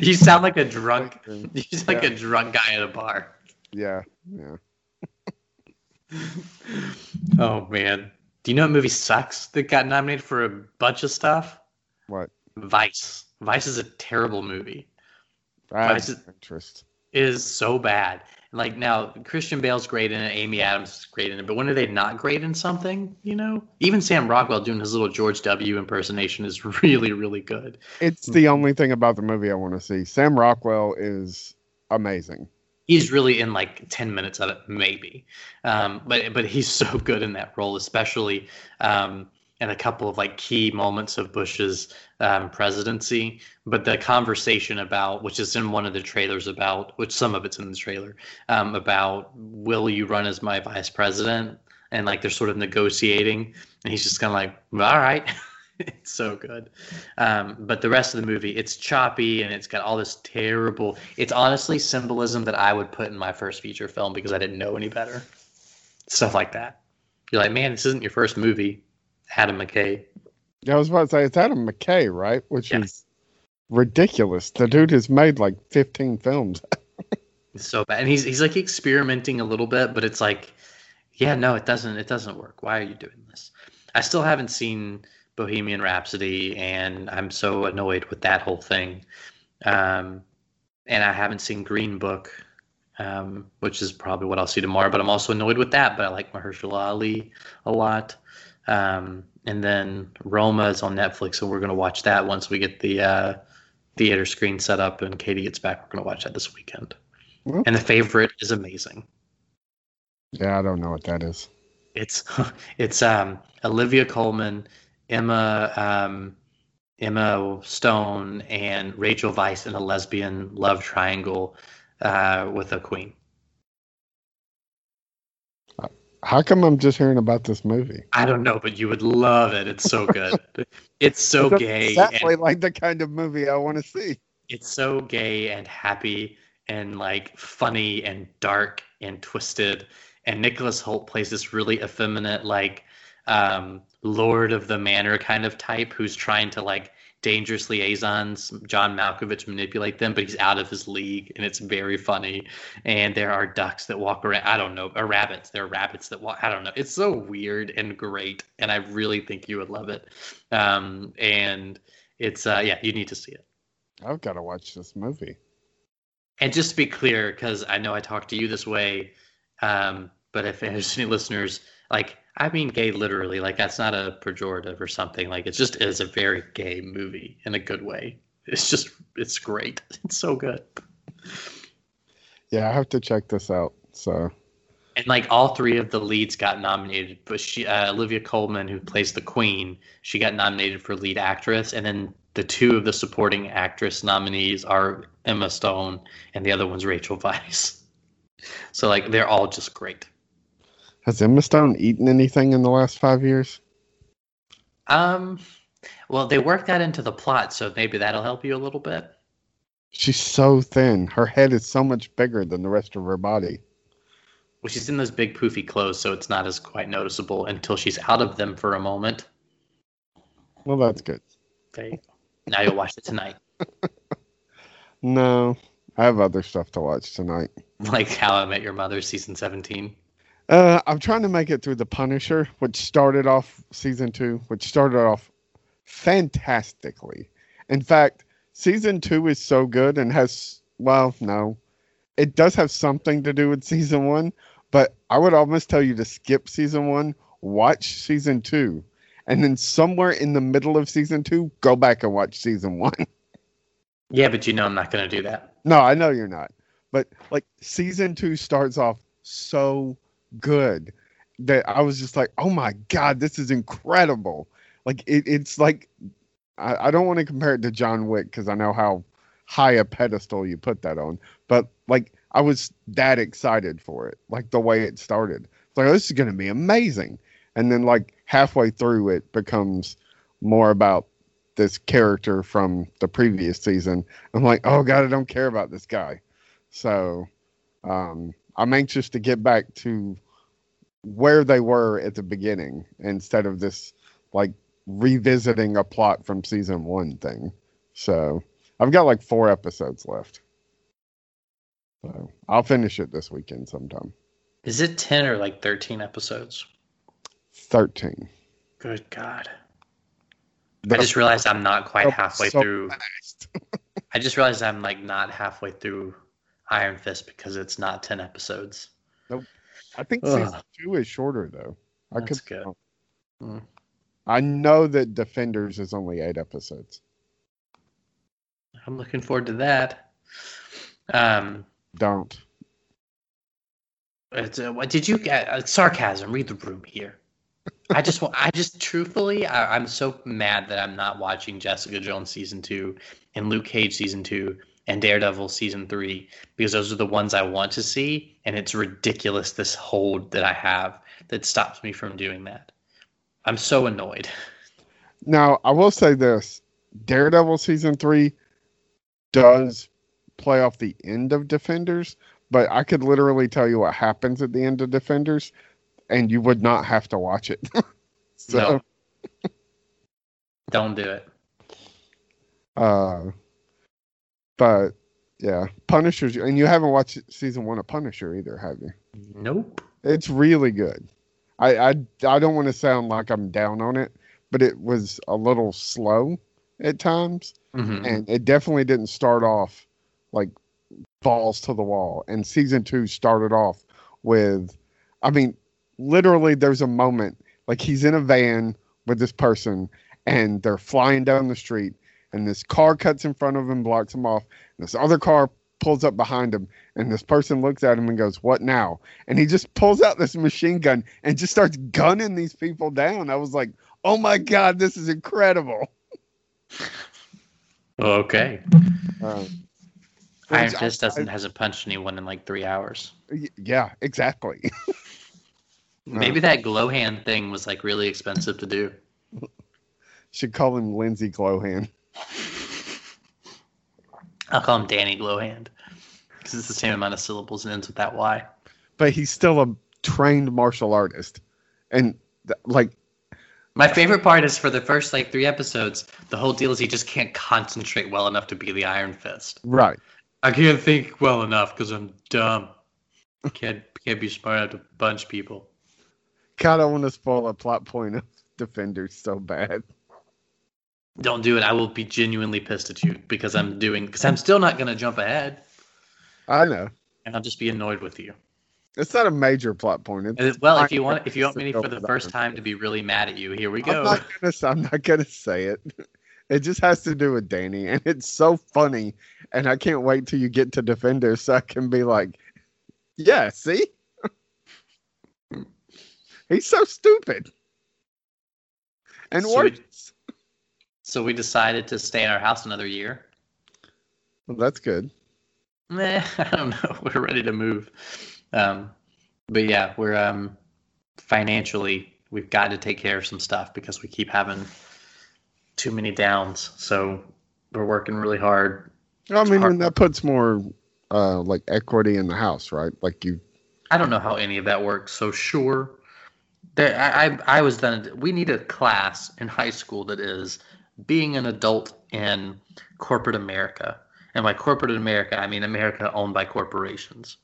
You sound like a drunk. You sound like a drunk guy at a bar. yeah, yeah. Oh man. Do you know what movie sucks that got nominated for a bunch of stuff? What? Vice. Vice is a terrible movie. Vice is, interest. is so bad. Like now, Christian Bale's great in it. Amy Adams is great in it. But when are they not great in something? You know, even Sam Rockwell doing his little George W. impersonation is really, really good. It's the only thing about the movie I want to see. Sam Rockwell is amazing. He's really in like ten minutes of it, maybe. Um, but but he's so good in that role, especially um, in a couple of like key moments of Bush's um, presidency. But the conversation about, which is in one of the trailers about, which some of it's in the trailer, um, about will you run as my vice president? And like they're sort of negotiating, and he's just kind of like, all right. it's so good. Um, but the rest of the movie, it's choppy and it's got all this terrible. It's honestly symbolism that I would put in my first feature film because I didn't know any better. Stuff like that. You're like, man, this isn't your first movie, Adam McKay. Yeah, I was about to say it's Adam McKay, right? Which Yeah. is ridiculous. The dude has made like 15 films. It's so bad, and he's he's like experimenting a little bit, but it's like, yeah, no, it doesn't it doesn't work. Why are you doing this? I still haven't seen Bohemian Rhapsody, and I'm so annoyed with that whole thing. Um, and I haven't seen Green Book, um, which is probably what I'll see tomorrow. But I'm also annoyed with that. But I like Mahershala Ali a lot. Um, and then Roma is on Netflix, and we're gonna watch that once we get the uh, theater screen set up and Katie gets back. We're gonna watch that this weekend. Well. And the favorite is amazing. Yeah, I don't know what that is. It's it's um, Olivia Colman, Emma um, Emma Stone, and Rachel Weisz in a lesbian love triangle uh, with a queen. How come I'm just hearing about this movie? I don't know, but you would love it. It's so good. it's so It doesn't gay. Exactly like the kind of movie I want to see. it's so gay and happy and like funny and dark and twisted and Nicholas Hoult plays this really effeminate like um lord of the manor kind of type who's trying to like dangerous liaisons. John Malkovich manipulate them but he's out of his league and it's very funny. And there are ducks that walk around. I don't know. Or rabbits. There are rabbits that walk. I don't know. It's so weird and great and I really think you would love it. Um and it's uh yeah you need to see it. I've got to watch this movie. And just to be clear, because I know I talk to you this way, um, but if there's any listeners, like I mean gay literally, like that's not a pejorative or something. Like it just is a very gay movie in a good way. It's just it's great. It's so good. Yeah, I have to check this out. So And like all three of the leads got nominated, but she uh, Olivia Colman, who plays the Queen, she got nominated for lead actress, and then the two of the supporting actress nominees are Emma Stone, and the other one's Rachel Weisz. So like they're all just great. Has Emma Stone eaten anything in the last five years? Um, well, they worked that into the plot, so maybe that'll help you a little bit. She's so thin. Her head is so much bigger than the rest of her body. Well, she's in those big poofy clothes, so it's not as quite noticeable until she's out of them for a moment. Well, that's good. Okay. Now you'll watch it tonight, No, I have other stuff to watch tonight. like How I Met Your Mother, season seventeen. Uh, I'm trying to make it through The Punisher, which started off season two, which started off fantastically. In fact, season two is so good and has, well, no, it does have something to do with season one, but I would almost tell you to skip season one, watch season two, and then somewhere in the middle of season two, go back and watch season one. Yeah, but you know I'm not going to do that. No, I know you're not. But like season two starts off so good that I was just like, oh my God, this is incredible. Like it, it's like I, I don't want to compare it to John Wick because I know how high a pedestal you put that on. But like I was that excited for it, like the way it started. It's like, oh, this is gonna be amazing. And then like halfway through it becomes more about this character from the previous season. I'm like, oh god, I don't care about this guy. So um, I'm anxious to get back to where they were at the beginning instead of this like revisiting a plot from season one thing. So I've got like four episodes left. So I'll finish it this weekend sometime. Is it ten or like thirteen episodes? 13. Good God! I just realized I'm not quite halfway so through. I just realized I'm like not halfway through Iron Fist because it's not ten episodes. I think Ugh. season two is shorter though. I That's could. good. Mm. I know that Defenders is only eight episodes. I'm looking forward to that. Um, Don't. it's, uh, what did you get? Uh, sarcasm. Read the room here. I just, wa- I just, truthfully, I, I'm so mad that I'm not watching Jessica Jones season two and Luke Cage season two and Daredevil season three because those are the ones I want to see, and it's ridiculous this hold that I have that stops me from doing that. I'm so annoyed. Now, I will say this Daredevil season three does play off the end of Defenders, but I could literally tell you what happens at the end of Defenders, and you would not have to watch it. so, No. Don't do it. uh, but yeah, Punishers, and you haven't watched season one of Punisher either, have you? Nope. It's really good. I I, I don't want to sound like I'm down on it, but it was a little slow at times, Mhm. and it definitely didn't start off like balls to the wall. And season two started off with, I mean, literally, there's a moment like he's in a van with this person, and they're flying down the street, and this car cuts in front of him, blocks him off. And this other car pulls up behind him, and this person looks at him and goes, "What now?" And he just pulls out this machine gun and just starts gunning these people down. I was like, "Oh my god, this is incredible!" Okay. Um, Iron I- Fist doesn't hasn't punched anyone in like three hours. y- yeah, exactly. Maybe that glow hand thing was like really expensive to do. Should call him Lindsay Glohan. I'll call him Danny Glowhand because it's the same amount of syllables and ends with that Y. but he's still a trained martial artist, and th- like My favorite part is for the first like three episodes, the whole deal is he just can't concentrate well enough to be the Iron Fist. right. I can't think well enough because I'm dumb. Can't can't be smart enough to punch people. God, I want to spoil a plot point of Defenders so bad. Don't do it. I will be genuinely pissed at you because I'm doing because I'm still not gonna jump ahead I know and I'll just be annoyed with you. it's not a major plot point. It's Well, if you want if you want me for the first time to be really mad at you, here we I'm go. not gonna. s- I'm not gonna say it. It just has to do with Danny, and it's so funny. And I can't wait till you get to Defenders so I can be like, "Yeah, see, he's so stupid." And So worse. So we decided to stay in our house another year. Well, that's good. Meh, I don't know. We're ready to move. Um, but yeah, we're um, financially we've got to take care of some stuff because we keep having too many downs. So we're working really hard. I mean, hard that puts more uh, like equity in the house, right? Like you. I don't know how any of that works. So sure, there I I, I was done. We need a class in high school that is being an adult in corporate America. And by corporate America, I mean America owned by corporations.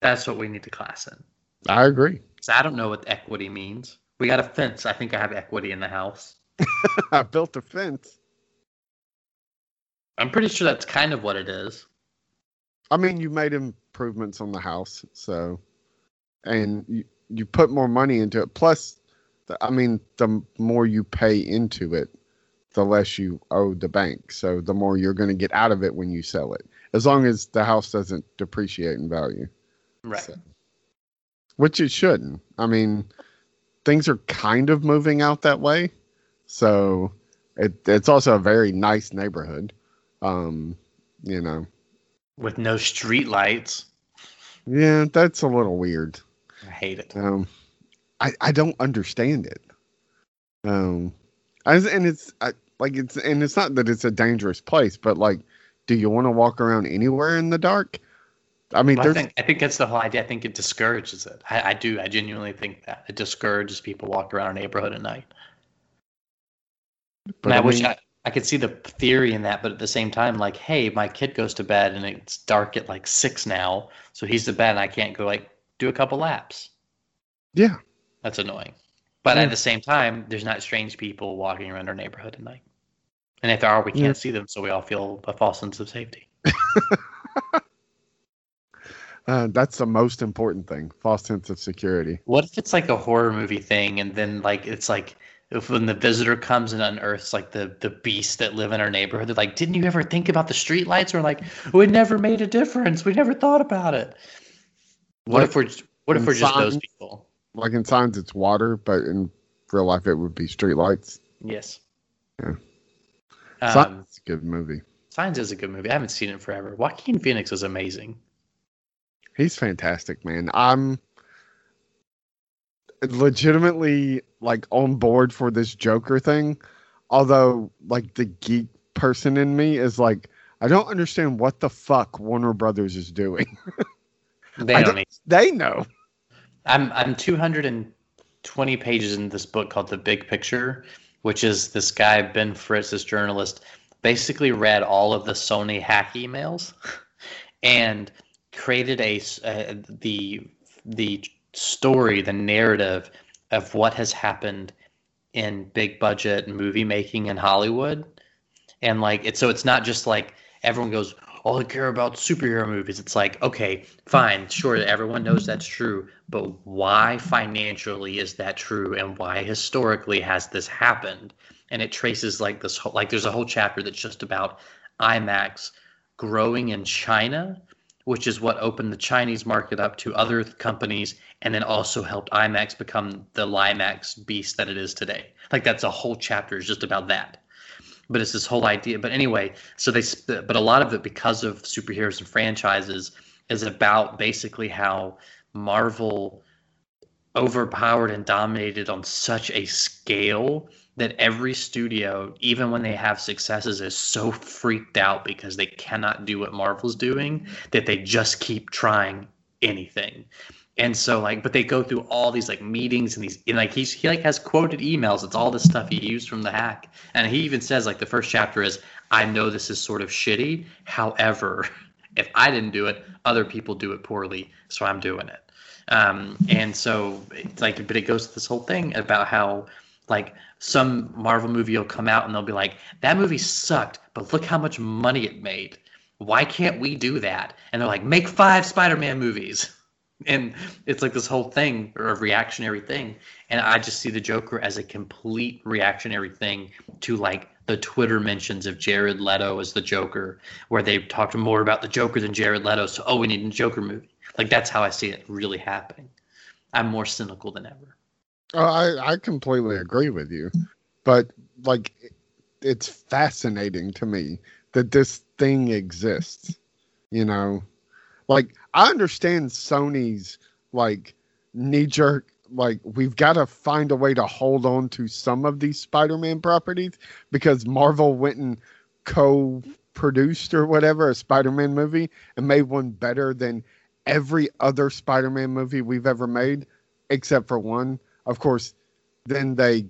That's what we need to class in. I agree. So I don't know what equity means. We got a fence. I think I have equity in the house. I built a fence. I'm pretty sure that's kind of what it is. I mean, you made improvements on the house, so, and you you put more money into it. Plus, I mean, the more you pay into it, the less you owe the bank. So the more you're going to get out of it when you sell it, as long as the house doesn't depreciate in value, Right. So- which it shouldn't. I mean, things are kind of moving out that way, so it it's also a very nice neighborhood. Um, you know, With no street lights. yeah, that's a little weird. I hate it. Um, I I don't understand it. Um, I, and it's I, like it's and it's not that it's a dangerous place, but like, do you want to walk around anywhere in the dark? I mean, Well, I think I think that's the whole idea. I think it discourages it. I, I do. I genuinely think that it discourages people walking around our neighborhood at night. but and I, wish mean, I, I could see the theory in that, but at the same time, like, hey, my kid goes to bed and it's dark at like six now, so he's to bed and I can't go like do a couple laps. yeah, That's annoying. But Yeah. at the same time, there's not strange people walking around our neighborhood at night. And if there are, we can't Yeah. see them, so we all feel a false sense of safety. uh, that's the most important thing. False sense of security. What if it's like a horror movie thing, and then like it's like if when the visitor comes and unearths like the the beasts that live in our neighborhood, they're like, "Didn't you ever think about the streetlights?" Or like, "We never made a difference. We never thought about it." What Like if we're what if we're just those people? Like in signs, it's water, but in real life, it would be streetlights. Yes. Yeah. Um, Signs is a good movie. Signs is a good movie. I haven't seen it in forever. Joaquin Phoenix is amazing. He's fantastic, man. I'm legitimately like on board for this Joker thing. Although, like the geek person in me is like, I don't understand what the fuck Warner Brothers is doing. They don't don't- need. they know. I'm I'm 220 pages in this book called The Big Picture, which is this guy Ben Fritz, this journalist, basically read all of the Sony hack emails, and created a uh, the the story, the narrative of what has happened in big budget movie making in Hollywood. And like it's so it's not just like everyone goes, all I care about superhero movies. It's like, okay, fine, sure, everyone knows that's true, but why financially is that true, and why historically has this happened? And it traces like this, whole, like there's a whole chapter that's just about IMAX growing in China, which is what opened the Chinese market up to other companies, and then also helped IMAX become the Limax beast that it is today. Like that's a whole chapter is just about that but it's this whole idea. But anyway, so they, but a lot of it because of superheroes and franchises is about basically how Marvel overpowered and dominated on such a scale that every studio, even when they have successes, is so freaked out because they cannot do what Marvel's doing that they just keep trying anything. And so like, but they go through all these like meetings and these and like he's he like has quoted emails. It's all the stuff he used from the hack. And he even says like the first chapter is, I know this is sort of shitty. However, if I didn't do it, other people do it poorly, so I'm doing it. Um, and so it's like, but it goes to this whole thing about how like some Marvel movie will come out and they'll be like, that movie sucked, but look how much money it made. Why can't we do that? And they're like, make five Spider-Man movies and it's like this whole thing or a reactionary thing. And i just see the joker as a complete reactionary thing to like the twitter mentions of jared leto as the joker where they talked more about the joker than jared leto. So oh we need a joker movie. Like that's how i see it really happening. I'm more cynical than ever. Oh i i completely agree with you. But like it's fascinating to me that this thing exists you know? Like I understand Sony's like knee jerk like we've got to find a way to hold on to some of these Spider-Man properties because Marvel went and co-produced or whatever a Spider-Man movie and made one better than every other Spider-Man movie we've ever made except for one. Of course, then they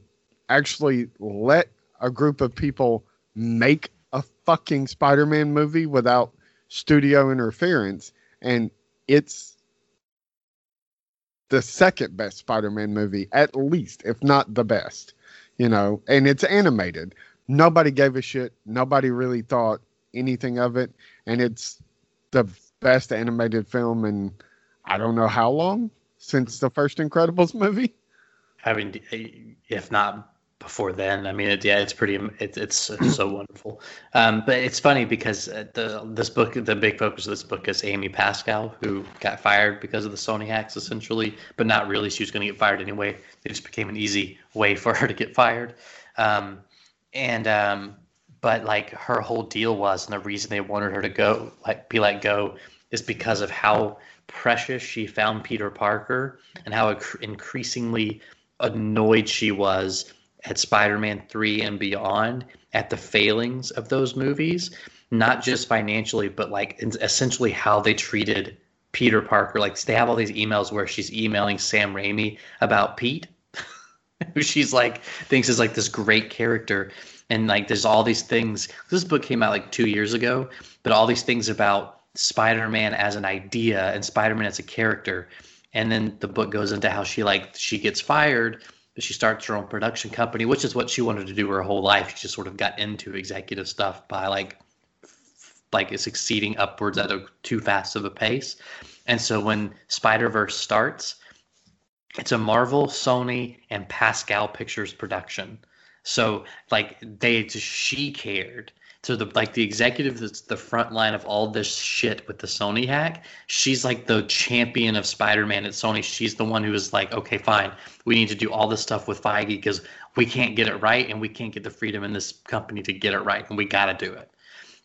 actually let a group of people make a fucking Spider-Man movie without studio interference and it's the second best Spider-Man movie, at least, if not the best. You know, and it's animated. Nobody gave a shit. Nobody really thought anything of it, and it's the best animated film in I don't know how long since the first Incredibles movie. Mean, if not before then. I mean, it, yeah, it's pretty. It, it's so wonderful. Um, but it's funny because uh, the this book, the big focus of this book is Amy Pascal, who got fired because of the Sony hacks, essentially, but not really. She was going to get fired anyway. It just became an easy way for her to get fired. Um, and um, but like her whole deal was, and the reason they wanted her to go, like be let go, is because of how precious she found Peter Parker and how increasingly annoyed she was at Spider-Man 3 and beyond at the failings of those movies, not just financially, but like essentially how they treated Peter Parker. Like they have all these emails where she's emailing Sam Raimi about Pete, who she's like thinks is like this great character. And like there's all these things. This book came out like two years ago, but all these things about Spider-Man as an idea and Spider-Man as a character. And then the book goes into how she like she gets fired she starts her own production company, which is what she wanted to do her whole life. She just sort of got into executive stuff by like like succeeding upwards at a too fast of a pace. And so when Spider Verse starts, it's a Marvel, Sony, and Pascal Pictures production. So like they she cared so the like the executive that's the front line of all this shit with the Sony hack, she's like the champion of Spider-Man at Sony. She's the one who is like, okay, fine, we need to do all this stuff with Feige because we can't get it right and we can't get the freedom in this company to get it right and we got to do it.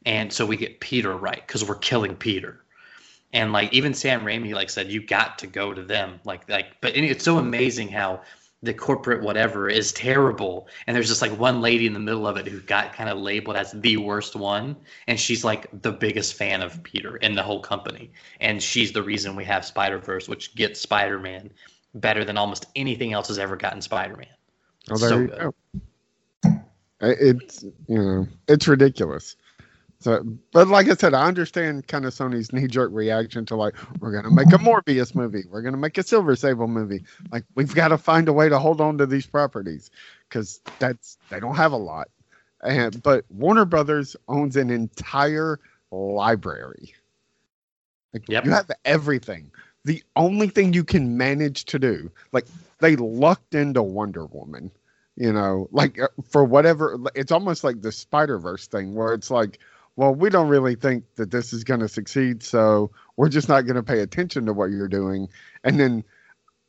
And so we get Peter right because we're killing Peter. And like even Sam Raimi like said, you got to go to them. Like like, but it's so amazing how the corporate whatever is terrible. And there's just like one lady in the middle of it who got kind of labeled as the worst one. And she's like the biggest fan of peter in the whole company. And she's the reason we have spider-verse which gets spider-man better than almost anything else has ever gotten spider-man. Oh, there so you go. it's you know it's ridiculous So, but like I said, I understand kind of Sony's knee jerk reaction to like, we're gonna make a Morbius movie, we're gonna make a Silver Sable movie. Like, we've got to find a way to hold on to these properties because that's they don't have a lot. And but Warner Brothers owns an entire library. Like, Yep. You have everything. The only thing you can manage to do, like they lucked into Wonder Woman, you know, like uh, for whatever, it's almost like the Spider Verse thing where it's like, well, we don't really think that this is going to succeed, so we're just not going to pay attention to what you're doing. And then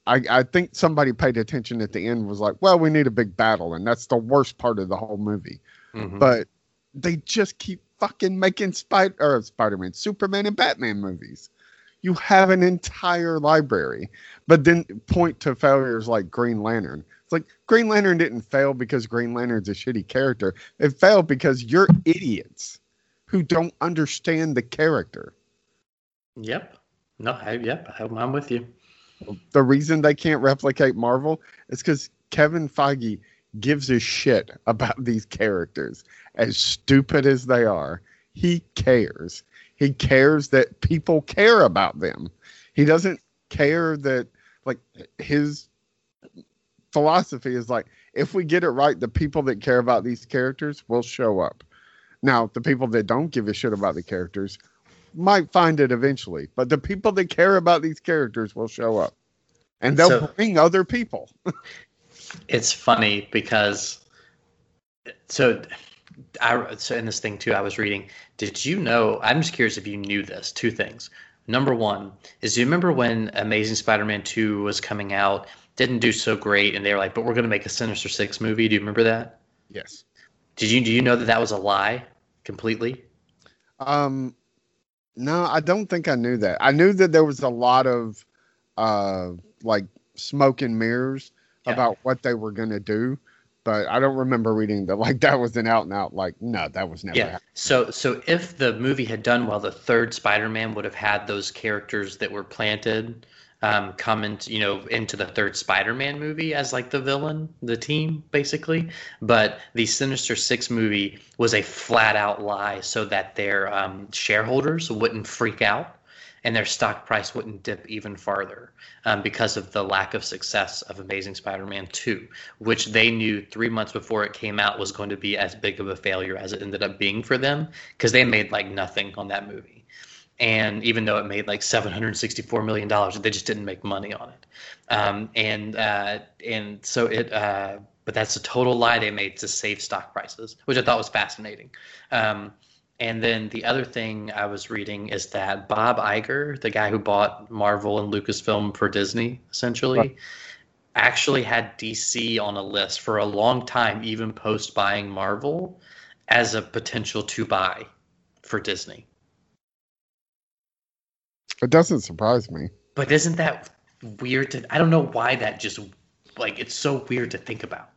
I, I think somebody paid attention at the end was like, well, we need a big battle, and that's the worst part of the whole movie. Mhm. But they just keep fucking making Spider or Spider-Man, Superman, and Batman movies. You have an entire library, but then point to failures like Green Lantern. It's like Green Lantern didn't fail because Green Lantern's a shitty character. It failed because you're idiots who don't understand the character. Yep. No, I, yep, I'm with you. The reason they can't replicate Marvel is because Kevin Feige gives a shit about these characters. As stupid as they are, he cares. He cares that people care about them. He doesn't care that, like, his philosophy is like, if we get it right, the people that care about these characters will show up. Now, the people that don't give a shit about the characters might find it eventually, but the people that care about these characters will show up. And they'll So- bring other people. It's funny because so I so in this thing too I was reading. Did you know? I'm just curious if you knew this. Two things. Number one is do you remember when Amazing Spider-Man 2 was coming out? Didn't do so great, and they were like, "But we're going to make a Sinister Six movie." Do you remember that? Yes. Did you do you know that that was a lie completely? Um, no, I don't think I knew that. I knew that there was a lot of uh, like smoke and mirrors Yeah. about what they were going to do, but I don't remember reading that. Like that was an out and out. Like no, that was never. Yeah. happened. So so if the movie had done well, the third Spider-Man would have had those characters that were planted um, come into you know into the third Spider-Man movie as like the villain, the team basically. But the Sinister Six movie was a flat out lie, so that their um, shareholders wouldn't freak out and their stock price wouldn't dip even farther um, because of the lack of success of Amazing Spider-Man 2, which they knew three months before it came out was going to be as big of a failure as it ended up being for them because they made like nothing on that movie. And even though it made like $764 million, they just didn't make money on it. Um, and uh, and so it, uh, but that's a total lie they made to save stock prices, which I thought was fascinating. Um, and then the other thing I was reading is that Bob Iger, the guy who bought Marvel and Lucasfilm for Disney, essentially, Right. actually had DC on a list for a long time, even post buying Marvel, as a potential to buy for Disney. It doesn't surprise me. But isn't that weird to? I don't know why that just like it's so weird to think about.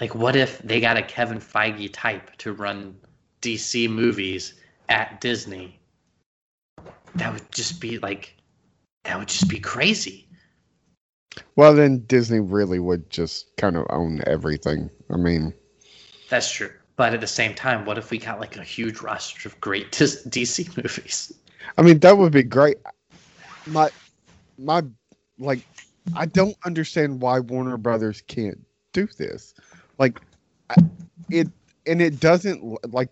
Like, what if they got a Kevin Feige type to run DC movies at Disney? That would just be like, that would just be crazy. Well, then Disney really would just kind of own everything. I mean, That's true. But at the same time, what if we got like a huge roster of great DC movies? I mean that would be great. My my like I don't understand why Warner Brothers can't do this. Like I- it and it doesn't like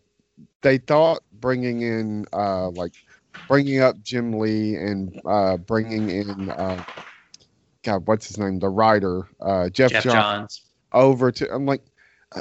they thought bringing in uh like bringing up Jim Lee and uh bringing in uh God what's his name the writer uh Geoff, Geoff Johns Johns. over to I'm like uh,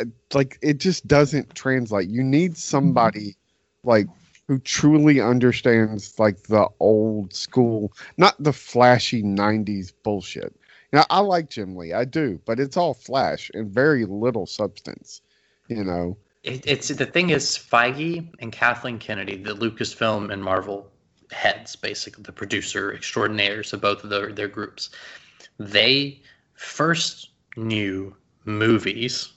uh, like it just doesn't translate. You need somebody like who truly understands like the old school, not the flashy 90s bullshit. Now I like Jim Lee, I do, but it's all flash and very little substance, you know. It, it's the thing is Feige and Kathleen Kennedy, the Lucasfilm and Marvel heads, basically the producer extraordinaires of both of their, their groups. They first knew movies,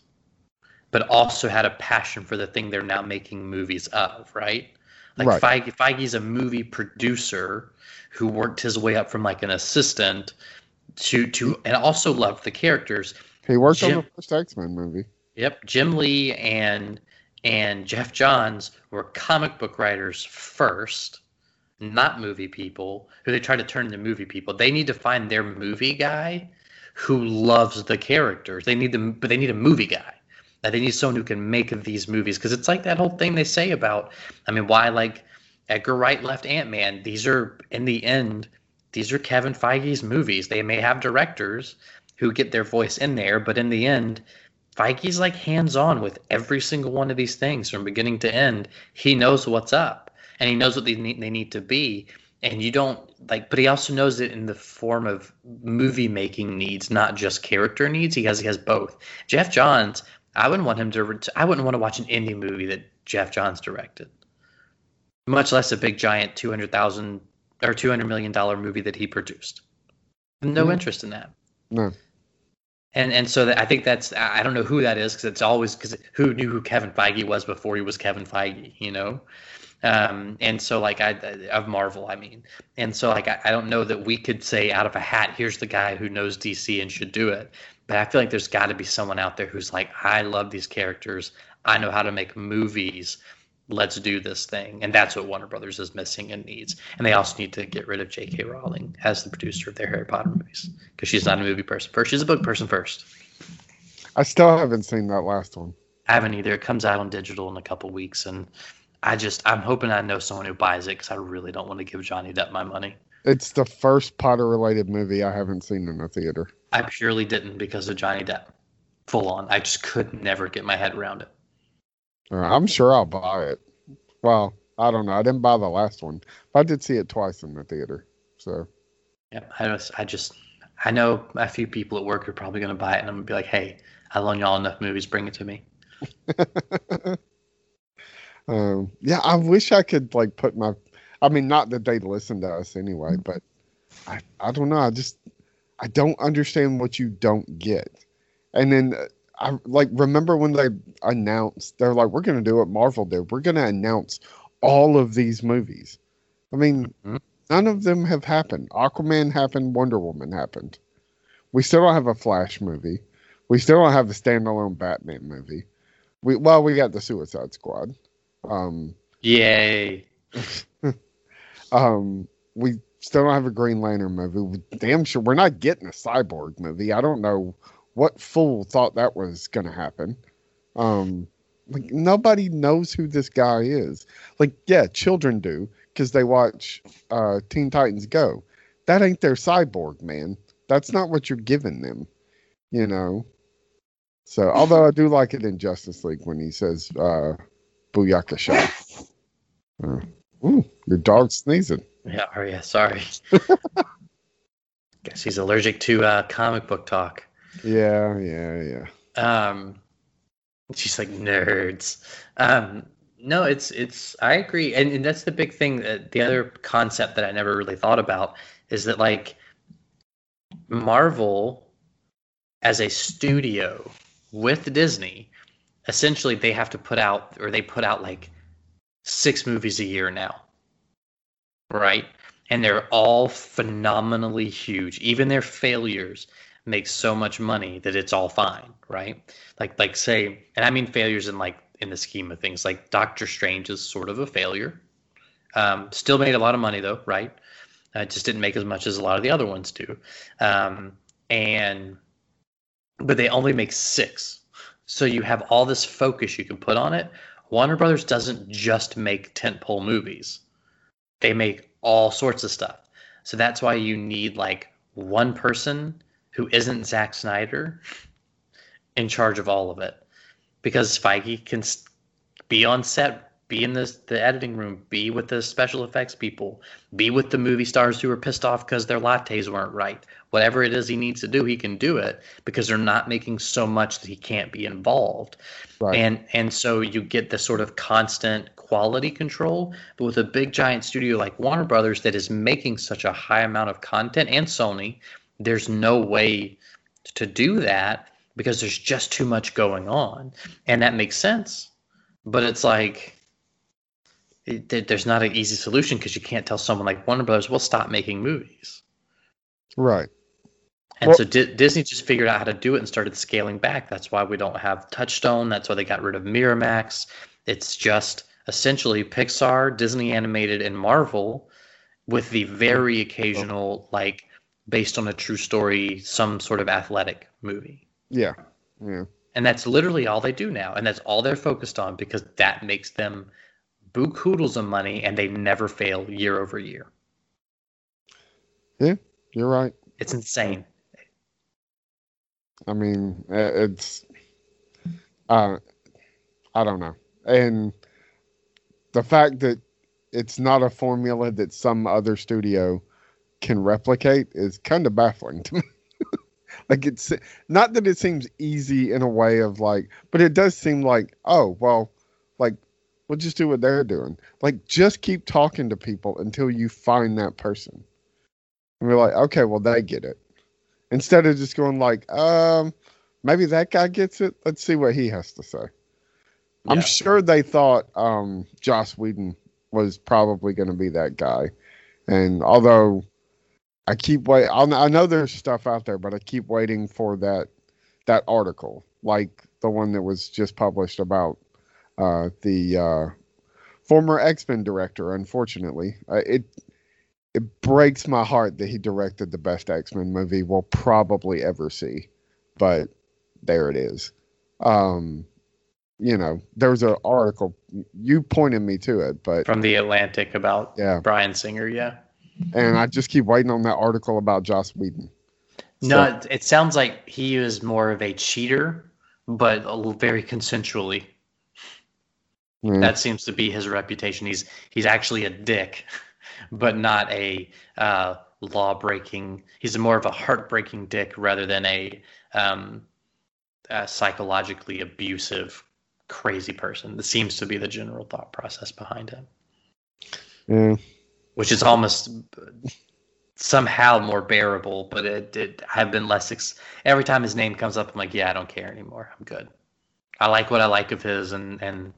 but also had a passion for the thing they're now making movies of, right? Like Right. Feige, Feige's a movie producer who worked his way up from like an assistant to to and also loved the characters. He worked on the first X Men movie. Yep, Jim Lee and and Geoff Johns were comic book writers first, not movie people who they try to turn into movie people. They need to find their movie guy who loves the characters. They need them, but they need a movie guy. That they need someone who can make these movies because it's like that whole thing they say about. I mean, why like Edgar Wright left Ant Man? These are in the end, these are Kevin Feige's movies. They may have directors who get their voice in there, but in the end, Feige's like hands on with every single one of these things from beginning to end. He knows what's up and he knows what they need, they need to be. And you don't like, but he also knows it in the form of movie making needs, not just character needs. He has he has both. Geoff Johns, I wouldn't want him to. I wouldn't want to watch an indie movie that Geoff Johns directed, much less a big giant two hundred thousand or two hundred million dollar movie that he produced. No Mhm. interest in that No. and and so that, I think that's I I don't know who that is because it's always because who knew who Kevin Feige was before he was Kevin Feige, you know, um, and so like I of Marvel, I mean, and so like I, I don't know that we could say out of a hat, here's the guy who knows DC and should do it, but I feel like there's got to be someone out there who's like, I love these characters, I know how to make movies. Let's do this thing, and that's what Warner Brothers is missing and needs. And they also need to get rid of J.K. Rowling as the producer of their Harry Potter movies because she's not a movie person first; she's a book person first. I still haven't seen that last one. I haven't either. It comes out on digital in a couple weeks, and I just I'm hoping I know someone who buys it because I really don't want to give Johnny Depp my money. It's the first Potter related movie I haven't seen in a theater. I purely didn't because of Johnny Depp, full on. I just could never get my head around it. Uh, I'm sure I'll buy it. Well, I don't know. I didn't buy the last one, but I did see it twice in the theater. So Yeah, I just I just I know a few people at work are probably going to buy it, and I'm gonna be like, hey, I loan y'all enough movies, bring it to me. um, yeah, I wish I could like put my. I mean, not that they listen to us anyway, but I I don't know. I just I don't understand what you don't get. And then uh, I like remember when they announced they're like we're going to do what Marvel did. We're going to announce all of these movies. I mean, none of them have happened. Aquaman happened. Wonder Woman happened. We still don't have a Flash movie. We still don't have a standalone Batman movie. We well, we got the Suicide Squad. Um, Yay! um, we still don't have a Green Lantern movie. We- Damn sure we're not getting a Cyborg movie. I don't know what fool thought that was going to happen. Um, like nobody knows who this guy is. Like, yeah, children do because they watch uh, Teen Titans Go. That ain't their cyborg, man. That's not what you're giving them, you know. So, although I do like it in Justice League when he says uh, "Booyaka shot." Uh, ooh, your dog's sneezing. Yeah, oh yeah, sorry. Guess he's allergic to uh, comic book talk. Yeah, yeah, yeah. Um, she's like nerds. Um, no, it's it's. I agree, and, and that's the big thing. That the other concept that I never really thought about is that like Marvel, as a studio with Disney, essentially they have to put out or they put out like six movies a year now, right? And they're all phenomenally huge. Even their failures make so much money that it's all fine, right? Like like say, and I mean failures in like in the scheme of things. Like Doctor Strange is sort of a failure. Um, still made a lot of money though, right? Uh, just didn't make as much as a lot of the other ones do. Um, and but they only make six. So you have all this focus you can put on it. Warner Brothers doesn't just make tentpole movies. They make all sorts of stuff. So that's why you need like one person who isn't Zack Snyder in charge of all of it. Because Feige can be on set, be in the, the editing room, be with the special effects people, be with the movie stars who are pissed off because their lattes weren't right. Whatever it is he needs to do, he can do it because they're not making so much that he can't be involved. Right. And and so you get this sort of constant quality control, but with a big giant studio like Warner Brothers that is making such a high amount of content and Sony, there's no way to do that because there's just too much going on. And that makes sense. But it's like it, there's not an easy solution because you can't tell someone like Warner Brothers, "Well, stop making movies." Right. And Well- so Di- Disney just figured out how to do it and started scaling back. That's why we don't have Touchstone. That's why they got rid of Miramax. It's just essentially Pixar, Disney animated, and Marvel with the very occasional, like, based on a true story, some sort of athletic movie. Yeah. Yeah. And that's literally all they do now. And that's all they're focused on because that makes them bookhoodles of money and they never fail year over year. Yeah. You're right. It's insane. I mean, it's uh, I don't know, and the fact that it's not a formula that some other studio can replicate is kind of baffling to me. like it's not that it seems easy in a way of like, but it does seem like, oh well, like we'll just do what they're doing. Like just keep talking to people until you find that person. And we're like, okay, well they get it instead of just going like, um, maybe that guy gets it. Let's see what he has to say. I'm sure they thought um, Joss Whedon was probably going to be that guy, and although I keep wait, I'll, I know there's stuff out there, but I keep waiting for that that article, like the one that was just published about uh, the uh, former X Men director. Unfortunately, uh, it it breaks my heart that he directed the best X Men movie we'll probably ever see. But there it is. Um, you know, there was an article you pointed me to it, but From the Atlantic about Yeah. Bryan Singer, yeah. and I just keep waiting on that article about Joss Whedon. No, it- sounds like he is more of a cheater, but very consensually. Yeah. That seems to be his reputation. He's he's actually a dick, but not a uh, law breaking. He's more of a heartbreaking dick rather than a, um, a psychologically abusive, crazy person. That seems to be the general thought process behind him, Yeah. which is almost somehow more bearable. But it, it I've been less. Ex- every time his name comes up, I'm like, yeah, I don't care anymore. I'm good. I like what I like of his, and and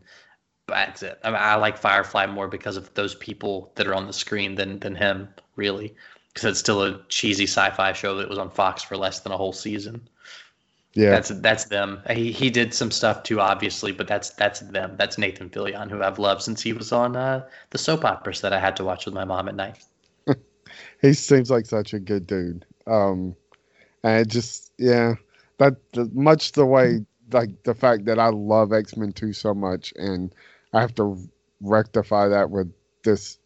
that's it. I, mean, I like Firefly more because of those people that are on the screen than than him, really, because it's still a cheesy sci-fi show that was on Fox for less than a whole season. Yeah. That's that's them. He he did some stuff too, obviously, but that's that's them. That's Nathan Fillion, who I've loved since he was on uh, the soap operas that I had to watch with my mom at night. he seems like such a good dude. Um, and it just yeah, that much the way like the fact that I love X Men Two so much, and I have to rectify that with this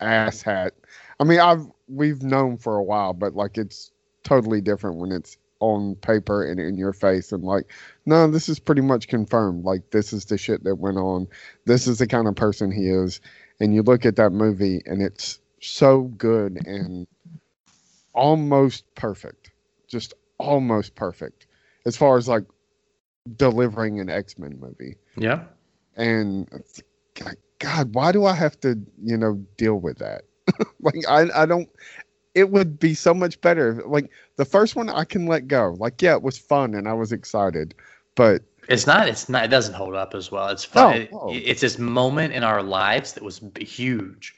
ass hat. I mean, I've we've known for a while, but like it's totally different when it's on paper and in your face and like no this is pretty much confirmed. Like this is the shit that went on. This is the kind of person he is. And you look at that movie and it's so good and almost perfect. Just almost perfect. As far as like delivering an x-men movie. Yeah. And god why do i have to you know deal with that like i i don't it would be so much better like the first one i can let go like yeah it was fun and i was excited but It's not. It's not. It doesn't hold up as well. It's fun. No, no. It- it's this moment in our lives that was huge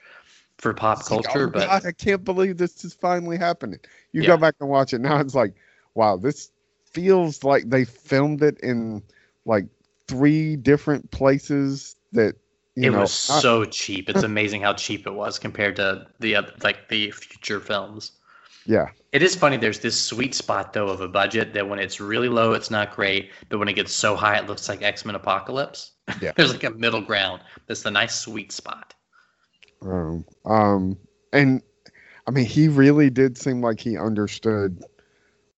for pop It's like, oh culture, oh but God, I can't believe this is finally happening. You Yeah. go back and watch it now. It's like, wow, this feels like they filmed it in like three different places. That you it know, was so cheap. It's amazing how cheap it was compared to the other, like the future films. yeah, It is funny. There's this sweet spot though of a budget that when it's really low, it's not great, but when it gets so high, it looks like X Men Apocalypse. Yeah. There's like a middle ground. That's the nice sweet spot. um, um, and I mean, he really did seem like he understood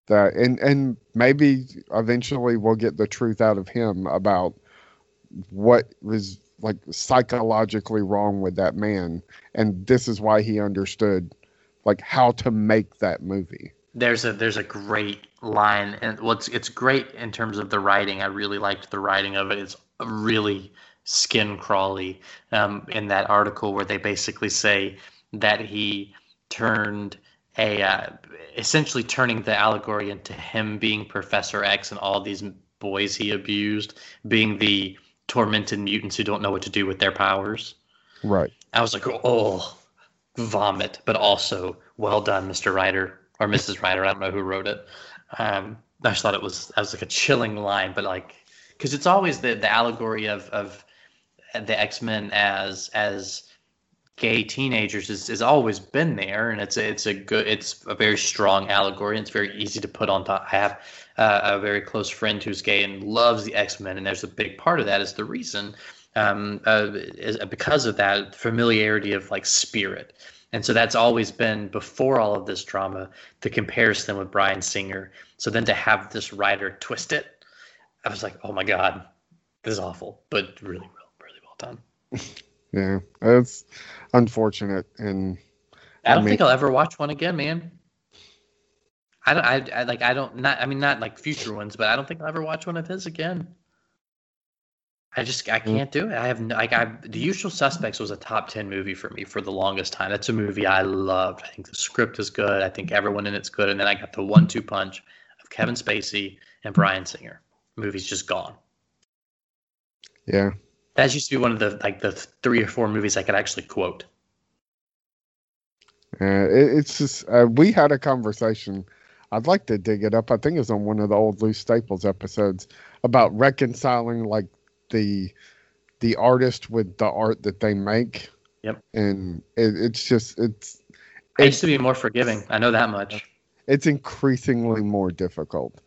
that, and and maybe eventually we'll get the truth out of him about what was like psychologically wrong with that man, and this is why he understood like how to make that movie. there's a there's a great line and well it's, it's great in terms of the writing. I really liked the writing of it. It's really skin crawly um, in that article where they basically say that he turned a uh, essentially turning the allegory into him being professor x and all these boys he abused being the tormented mutants who don't know what to do with their powers Right. I was like, oh, vomit, but also well done, Mr. Ryder or Mrs. Ryder. I don't know who wrote it. Um, I just thought it was, that was like a chilling line, but like, because it's always the, the allegory of, of the X Men as as gay teenagers is, has always been there, and it's a, it's a good it's a very strong allegory. And it's very easy to put on top. I have uh, a very close friend who's gay and loves the X Men, and there's a big part of that is the reason um, uh, is because of that familiarity of like spirit. And so that's always been before all of this drama, the comparison with Bryan Singer. So then to have this writer twist it, I was like, oh my God, this is awful, but really, really, really well done. Yeah, it's unfortunate, and I don't I mean- think I'll ever watch one again, man. I don't. I, I like. I don't. Not. I mean, not like future ones, but I don't think I'll ever watch one of his again. I just. I mm. can't do it. I have. no- Like. I. The Usual Suspects was a top ten movie for me for the longest time. That's a movie I loved. I think the script is good. I think everyone in it's good. And then I got the one-two punch of Kevin Spacey and Bryan Singer. movie's just gone. yeah, That used to be one of the like the three or four movies I could actually quote. Uh, it, it's just uh, we had a conversation. I'd like to dig it up. I think it was on one of the old Loose Staples episodes about reconciling like the the artist with the art that they make. Yep. And it, it's just it's I used to be more forgiving. I know that much. it's increasingly more difficult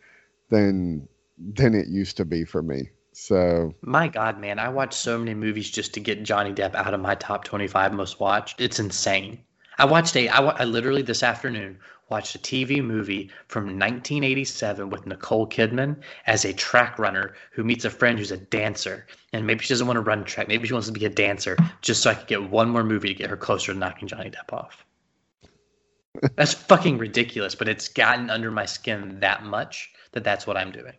than than it used to be for me. So My God, man, I watch so many movies just to get Johnny Depp out of my top 25 most watched. It's insane. I watched a, I, literally this afternoon watched a TV movie from 1987 with Nicole Kidman as a track runner who meets a friend who's a dancer. And maybe she doesn't want to run track. Maybe she wants to be a dancer just so I could get one more movie to get her closer to knocking Johnny Depp off. That's fucking ridiculous, but it's gotten under my skin that much that that's what I'm doing.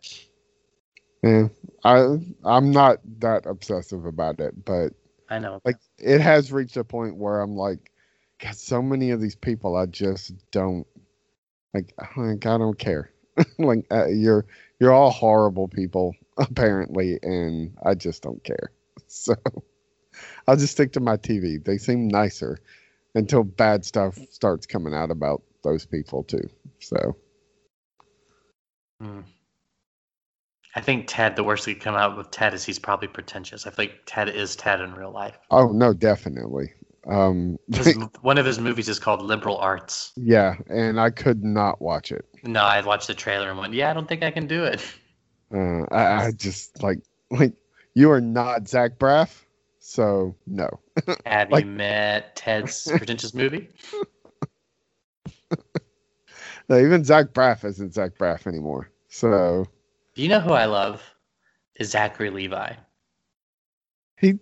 Yeah, I I'm not that obsessive about it, but I know. like it has reached a point where I'm like, God, so many of these people I just don't like. Like I don't care. like uh, you're you're all horrible people apparently, and I just don't care. So I'll just stick to my TV. They seem nicer until bad stuff starts coming out about those people too. So Hmm. I think Ted, the worst that could come out with Ted is he's probably pretentious. I think Ted is Ted in real life. oh no, definitely. Um, His, one of his movies is called Liberal Arts. yeah, and I could not watch it. No, I watched the trailer and went, yeah, I don't think I can do it. Uh, I, I just like like you are not Zach Braff, so no. Have Like- you met Ted's pretentious movie? No, even Zach Braff isn't Zach Braff anymore. So you know who I love? Is Zachary Levi. he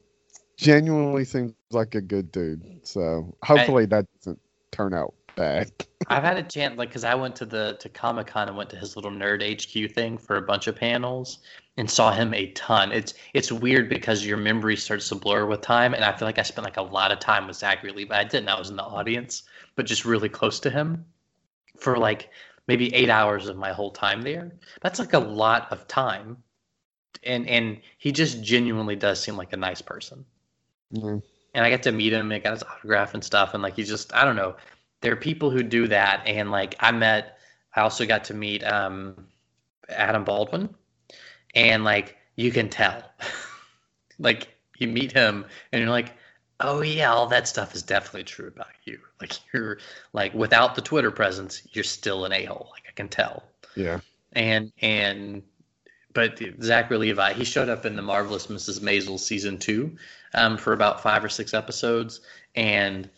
genuinely seems like a good dude. So hopefully that doesn't turn out bad. I've had a chance, like, because I went to the to Comic Con and went to his little nerd HQ thing for a bunch of panels and saw him a ton. It's it's weird because your memory starts to blur with time, and I feel like I spent like a lot of time with Zachary Levi. I didn't. I was in the audience, but just really close to him for like maybe eight hours of my whole time there. That's like a lot of time, and and he just genuinely does seem like a nice person Mhm. and I got to meet him and got his autograph and stuff. And like, he's just, I don't know. There are people who do that. And like, I met, I also got to meet um, Adam Baldwin. And like, you can tell. like, you meet him and you're like, oh, yeah, all that stuff is definitely true about you. Like, you're like, without the Twitter presence, you're still an a hole. Like, I can tell Yeah. and and but Zachary Levi, he showed up in the marvelous Mrs. Maisel season two um, for about five or six episodes, and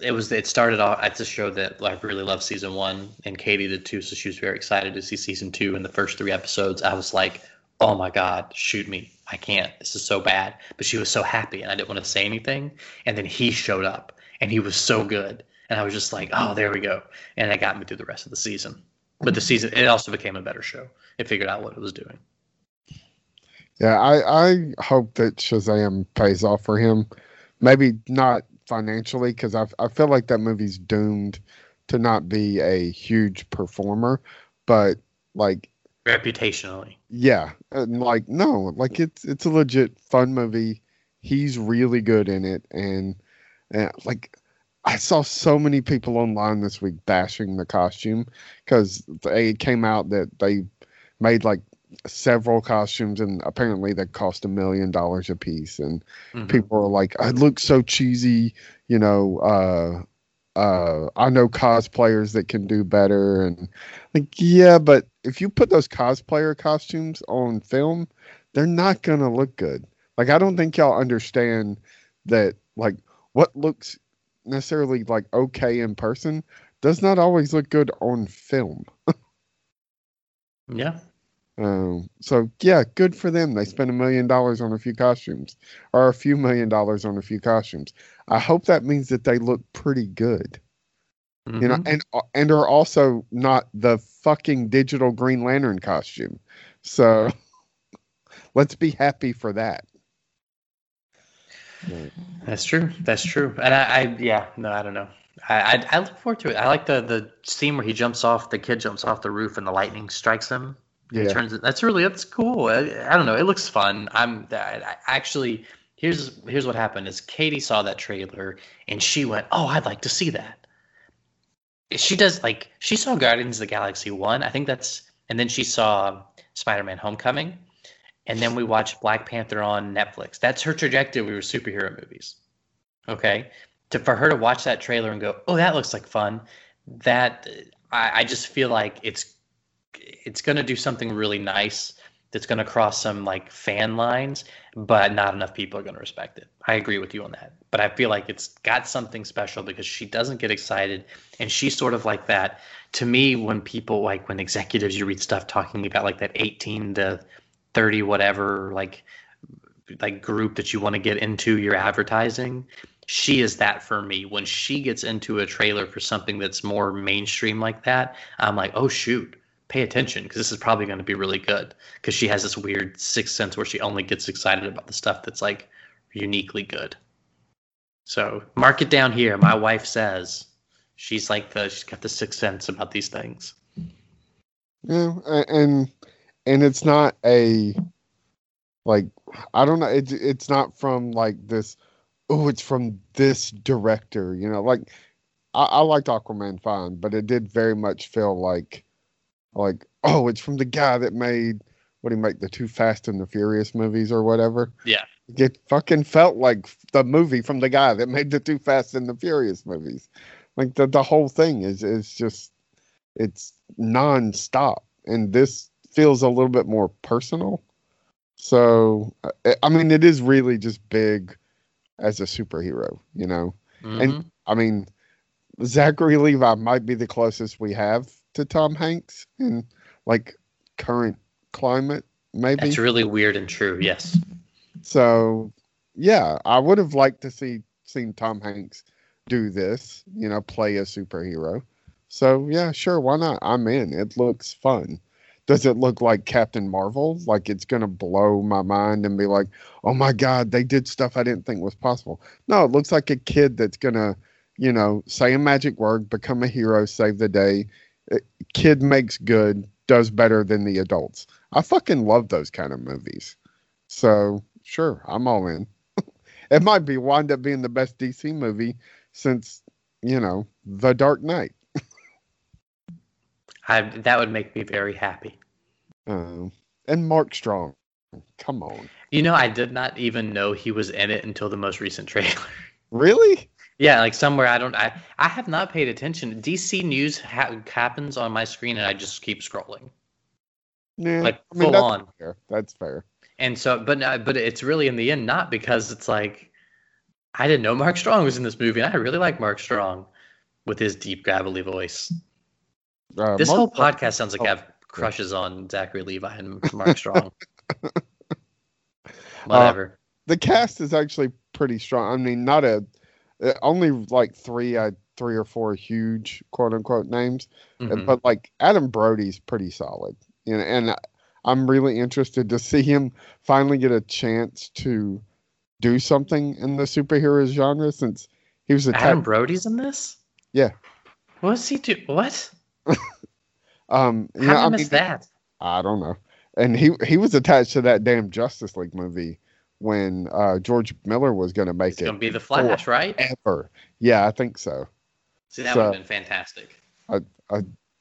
it was it started off. It's a show that I really loved season one, and Katie did too, so she was very excited to see season two. And the first three episodes, I was like, "Oh my god, shoot me! I can't. This is so bad." But she was so happy, and I didn't want to say anything. And then he showed up, and he was so good, and I was just like, "Oh, there we go," and it got me through the rest of the season. But the season, it also became a better show. It figured out what it was doing. Yeah, I, I hope that Shazam pays off for him. Maybe not financially, because I, I feel like that movie's doomed to not be a huge performer. But like, Reputationally, yeah, and like no, like it's it's a legit fun movie. He's really good in it, and, and like I saw so many people online this week bashing the costume because it came out that they made like several costumes, and apparently they cost a million dollars a piece. And Mhm. people are like, "I look so cheesy," you know. Uh, uh, I know cosplayers that can do better, and like, yeah, but if you put those cosplayer costumes on film, they're not gonna look good. Like, I don't think y'all understand that. Like, what looks necessarily like okay in person does not always look good on film. Yeah. Um, so yeah, good for them. They spent a million dollars on a few costumes, or a few million dollars on a few costumes. I hope that means that they look pretty good, you know, Mhm. and uh, and are also not the fucking digital Green Lantern costume. So let's be happy for that. That's true. That's true. And I, I yeah, no, I don't know. I, I I look forward to it. I like the the scene where he jumps off, the kid jumps off the roof, and the lightning strikes him. Yeah. turns it. That's really that's cool. I, I don't know. It looks fun. I'm I, I actually here's here's what happened is Katie saw that trailer and she went, oh, I'd like to see that. She does like she saw Guardians of the Galaxy one. I think that's and then she saw Spider-Man: Homecoming, and then we watched Black Panther on Netflix. That's her trajectory with superhero movies. Okay, to for her to watch that trailer and go, "Oh, that looks like fun," that I, I just feel like it's it's going to do something really nice. That's going to cross some like fan lines, but not enough people are going to respect it. I agree with you on that, but I feel like it's got something special because she doesn't get excited, and she's sort of like that. To me, when people like when executives, you read stuff talking about like that 18 to 30 whatever like like group that you want to get into your advertising she is that for me when she gets into a trailer for something that's more mainstream like that i'm like oh shoot pay attention because this is probably going to be really good because she has this weird sixth sense where she only gets excited about the stuff that's like uniquely good so mark it down here my wife says she's like the she's got the sixth sense about these things Yeah, and and it's not a like I don't know. It's it's not from like this. Oh, it's from this director. You know, like I, I liked Aquaman fine, but it did very much feel like like oh, it's from the guy that made what he make the two Fast and the Furious movies or whatever. yeah It fucking felt like the movie from the guy that made the two Fast and the Furious movies. Like the the whole thing is is just it's non-stop and this feels a little bit more personal. So I- mean it is really just big as a superhero, you know. Mhm. And I mean Zachary Levi might be the closest we have to Tom Hanks in like current climate maybe. that's really weird and true yes So, yeah, I would have liked to see seen Tom Hanks do this, you know, play a superhero. So, yeah, sure, why not? I'm in. It looks fun. Does it look like Captain Marvel? Like it's going to blow my mind and be like, "Oh my god, they did stuff I didn't think was possible." No, it looks like a kid that's going to, you know, say a magic word, become a hero, save the day. Kid makes good, does better than the adults. I fucking love those kind of movies. So sure, I'm all in. it might be wind up being the best DC movie since you know The Dark Knight. I, that would make me very happy. Um, and Mark Strong, come on, You know, I did not even know he was in it until the most recent trailer. really? Yeah, like somewhere I don't. I I have not paid attention. DC news ha- happens on my screen, and I just keep scrolling. Yeah, Like, I mean, full that's on. Fair. That's fair. And so, but uh, but it's really in the end not because it's like I didn't know Mark Strong was in this movie, and I really like Mark Strong with his deep gravelly voice. Uh, This whole podcast sounds like I have crushes on Zachary Levi and Mark Strong. Whatever. the cast is actually pretty strong. I mean, not a uh, only like three, uh, three or four huge quote unquote names, uh, Mhm. but like Adam Brody's pretty solid. You know, and I- I'm really interested to see him finally get a chance to do something in the superhero genre since he was a Adam attached. Brody's in this. Yeah. What's he do? What? Um, How know, I I miss mean, that? I don't know. And he he was attached to that damn Justice League movie when uh, George Miller was going to make It's it. gonna be the Flash, right? Ever. Yeah, I think so. See, that so- would have been fantastic.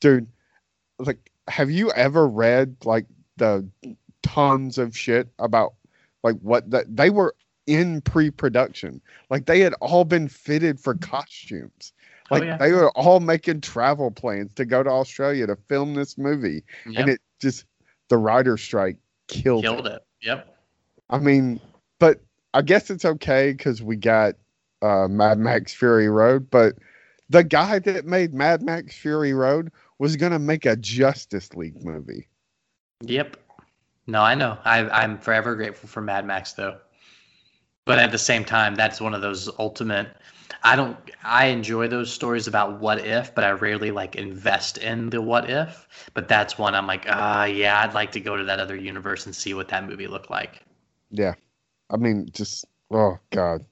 dude like have you ever read like the tons of shit about like what the, they were in pre-production. Like they had all been fitted for costumes. Oh, Like yeah. they were all making travel plans to go to Australia to film this movie, Yep. and it just the writer strike killed, killed it. it. Yep. I mean, but I guess it's okay because we got uh, Mad Max Fury Road. But the guy that made Mad Max Fury Road was gonna make a Justice League movie. Yep. No, I know. I, I'm forever grateful for Mad Max, though. But at the same time, that's one of those ultimate. I don't. I enjoy those stories about what if, but I rarely like invest in the what if. But that's one I'm like, ah, yeah, I'd like to go to that other universe and see what that movie looked like. Yeah, I mean, just oh god.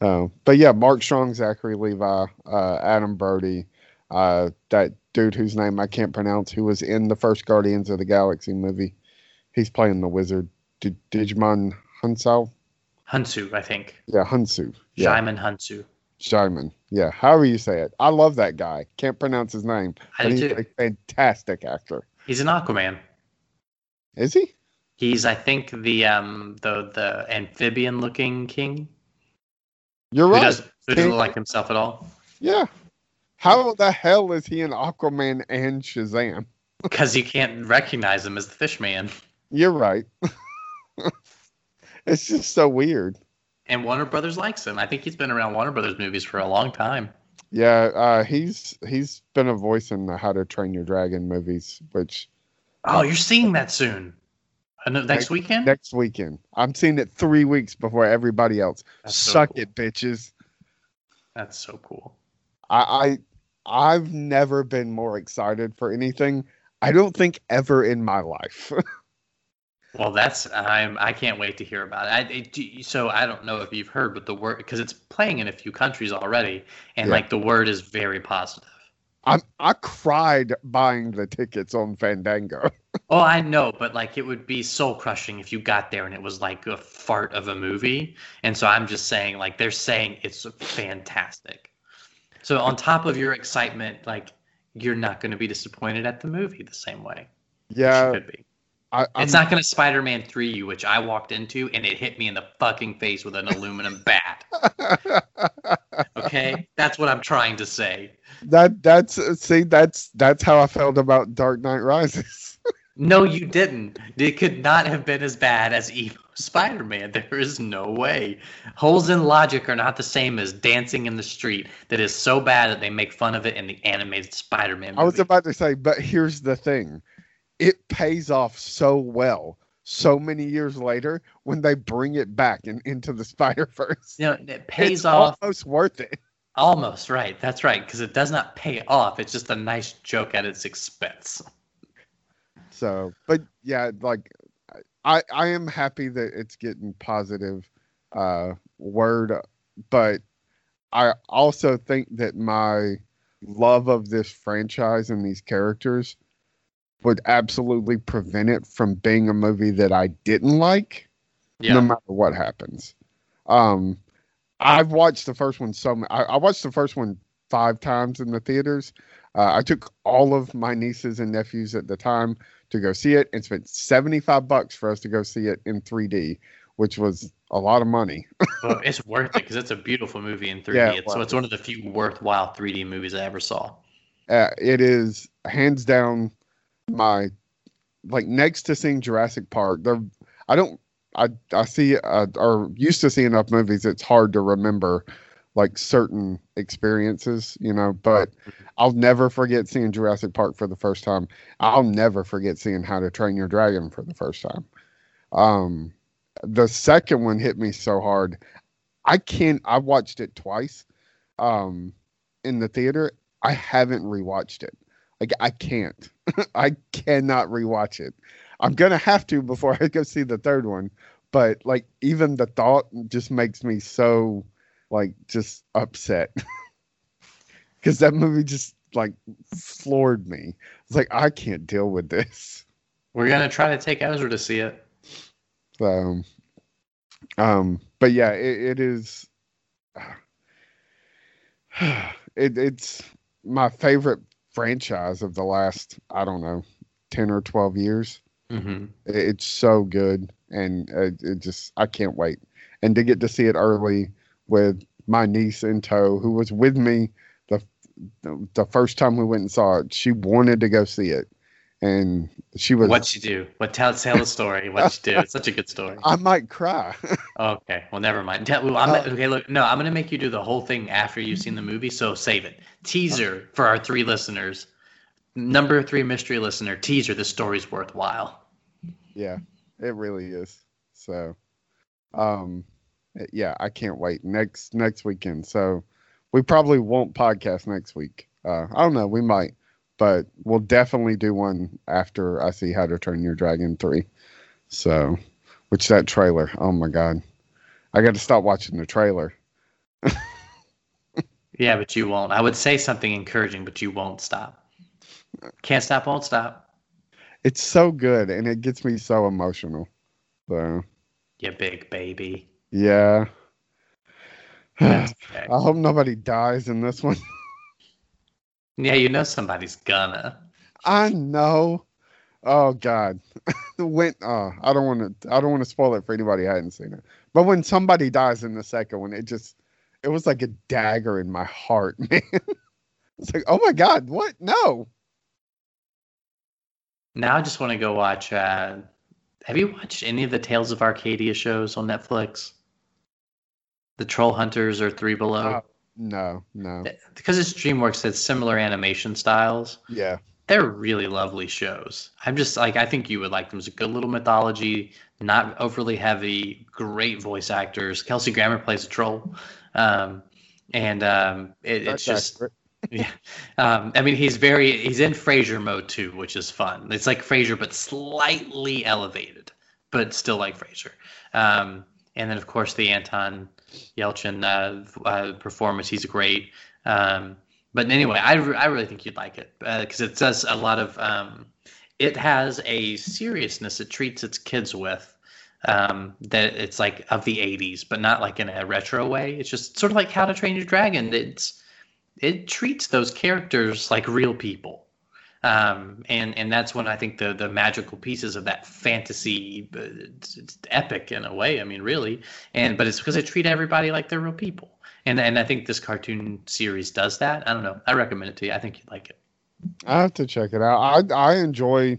Uh, but yeah, Mark Strong, Zachary Levi, uh, Adam Brody, uh, that dude whose name I can't pronounce, who was in the first Guardians of the Galaxy movie. He's playing the wizard, D- Djimon Hounsou. Hounsou, I think. Yeah, Hounsou. Yeah, Jaimin Hounsou. Shaiman. Yeah, however you say it. I love that guy. Can't pronounce his name, I do he's too. a fantastic actor. He's an Aquaman. Is he? He's, I think, the um the the amphibian looking king. You're Who right. doesn't who doesn't look like himself at all. Yeah. How the hell is he an Aquaman and Shazam? Because you can't recognize him as the fish man. You're right. it's just so weird. And Warner Brothers likes him. I think he's been around Warner Brothers movies for a long time. Yeah, uh, he's he's been a voice in the How to Train Your Dragon movies, which Oh, you're seeing that soon. No, next weekend? next weekend. I'm seeing it three weeks before everybody else. That's so Suck cool. it, bitches. That's so cool. I, I I've never been more excited for anything. I don't think ever in my life. Well, that's I'm I can't wait to hear about it. I, it do- so I don't know if you've heard, but the word because it's playing in a few countries already, and Yeah. like the word is very positive. I I cried buying the tickets on Fandango. Oh, I know, but like it would be soul crushing if you got there and it was like a fart of a movie. And so I'm just saying, like they're saying it's fantastic. So on top of your excitement, like you're not going to be disappointed at the movie the same way. Yeah, could be. I, It's not going to Spider-Man 3 you, which I walked into and it hit me in the fucking face with an aluminum bat. Okay? That's what I'm trying to say. that that's see that's that's how I felt about Dark Knight Rises. No, you didn't. It could not have been as bad as Emo Spider-Man. There is no way. Holes in logic are not the same as dancing in the street. That is so bad that they make fun of it in the animated Spider-Man movie. I was about to say, but here's the thing. It pays off so well so many years later when they bring it back and into the Spider Verse. you know, it pays it's off almost worth it. almost right. That's right, because it does not pay off. It's just a nice joke at its expense. So, but yeah, like I I am happy that it's getting positive uh word, but I also think that my love of this franchise and these characters would absolutely prevent it from being a movie that I didn't like Yeah. no matter what happens. Um, I've watched the first one so I, I watched the first one five times in the theaters. Uh, I took all of my nieces and nephews at the time to go see it and spent 75 bucks for us to go see it in 3D, which was a lot of money. But it's worth it because it's a beautiful movie in 3D. Yeah, it's, well- it's one of the few worthwhile 3D movies I ever saw. Uh, it is hands down my like next to seeing Jurassic Park. The I don't I I see uh, or used to see enough movies. It's hard to remember like certain experiences, you know. But I'll never forget seeing Jurassic Park for the first time. I'll never forget seeing How to Train Your Dragon for the first time. Um, the second one hit me so hard. I can't. I watched it twice. Um, in the theater. I haven't rewatched it. Like I can't. I cannot rewatch it. I'm gonna have to before I go see the third one. But like even the thought just makes me so like just upset. Cause that movie just like floored me. It's like I can't deal with this. We're gonna try to take Ezra to see it. So um but yeah, it, it is it, it's my favorite franchise of the last, I don't know, 10 or 12 years. hmm It's so good, and it, it just I can't wait. And to get to see it early with my niece in tow, who was with me the the first time we went and saw it. She wanted to go see it, and she was. What'd you do? What tell tell the story? What'd you do? It's such a good story. I might cry. Okay, well, never mind. Tell, well, I'm, okay, look, no, I'm gonna make you do the whole thing after you've seen the movie. So save it. Teaser for our three listeners. Number three mystery listener. Teaser. The story's worthwhile. yeah, it really is. So, um, yeah, I can't wait next next weekend. So, we probably won't podcast next week. Uh, I don't know, we might, but we'll definitely do one after I see How to Train Your Dragon three. So, which that trailer? Oh my god, I got to stop watching the trailer. Yeah, but you won't. I would say something encouraging, but you won't stop. Can't stop, won't stop. It's so good, and it gets me so emotional. So, You big baby. yeah. That's I hope nobody dies in this one. Yeah, you know somebody's gonna. I know. Oh God, when uh, I don't want to. I don't want to spoil it for anybody who hadn't seen it. But when somebody dies in the second one, it just it was like a dagger in my heart, man. it's like, oh my God, what? No. Now I just want to go watch. Uh, have you watched any of the Tales of Arcadia shows on Netflix? The Trollhunters or Three Below? Uh, no, no. because it's DreamWorks, it's similar animation styles. Yeah, They're really lovely shows. I'm just like I think you would like them. It's a good little mythology, not overly heavy, great voice actors. Kelsey Grammer plays a troll, um, and um, it, it's just yeah. Um, I mean, he's very he's in Frasier mode too, which is fun. It's like Frasier, but slightly elevated, but still like Frasier. Um, and then of course the Anton Yelchin uh, uh, performance, he's great. Um, but anyway, I, re- I really think you'd like it because it does a lot of. Um, it has a seriousness it treats its kids with um, that it's like of the 80s, but not like in a retro way. It's just sort of like How to Train Your Dragon. It's it treats those characters like real people. Um, and and that's when I think the the magical pieces of that fantasy uh, it's, it's epic in a way. I mean, really, and but it's because they treat everybody like they're real people. And and I think this cartoon series does that. I don't know. I recommend it to you. I think you'd like it. I have to check it out. I I enjoy.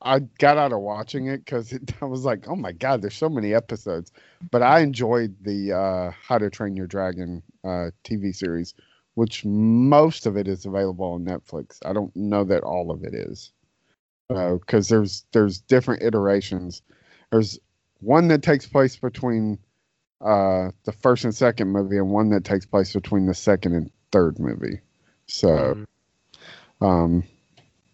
I got out of watching it because I was like, oh my God, there's so many episodes. But I enjoyed the uh, How to Train Your Dragon uh, TV series, which most of it is available on Netflix. I don't know that all of it is, because there's there's different iterations. There's one that takes place between uh, the first and second movie, and one that takes place between the second and third movie. So Mhm. um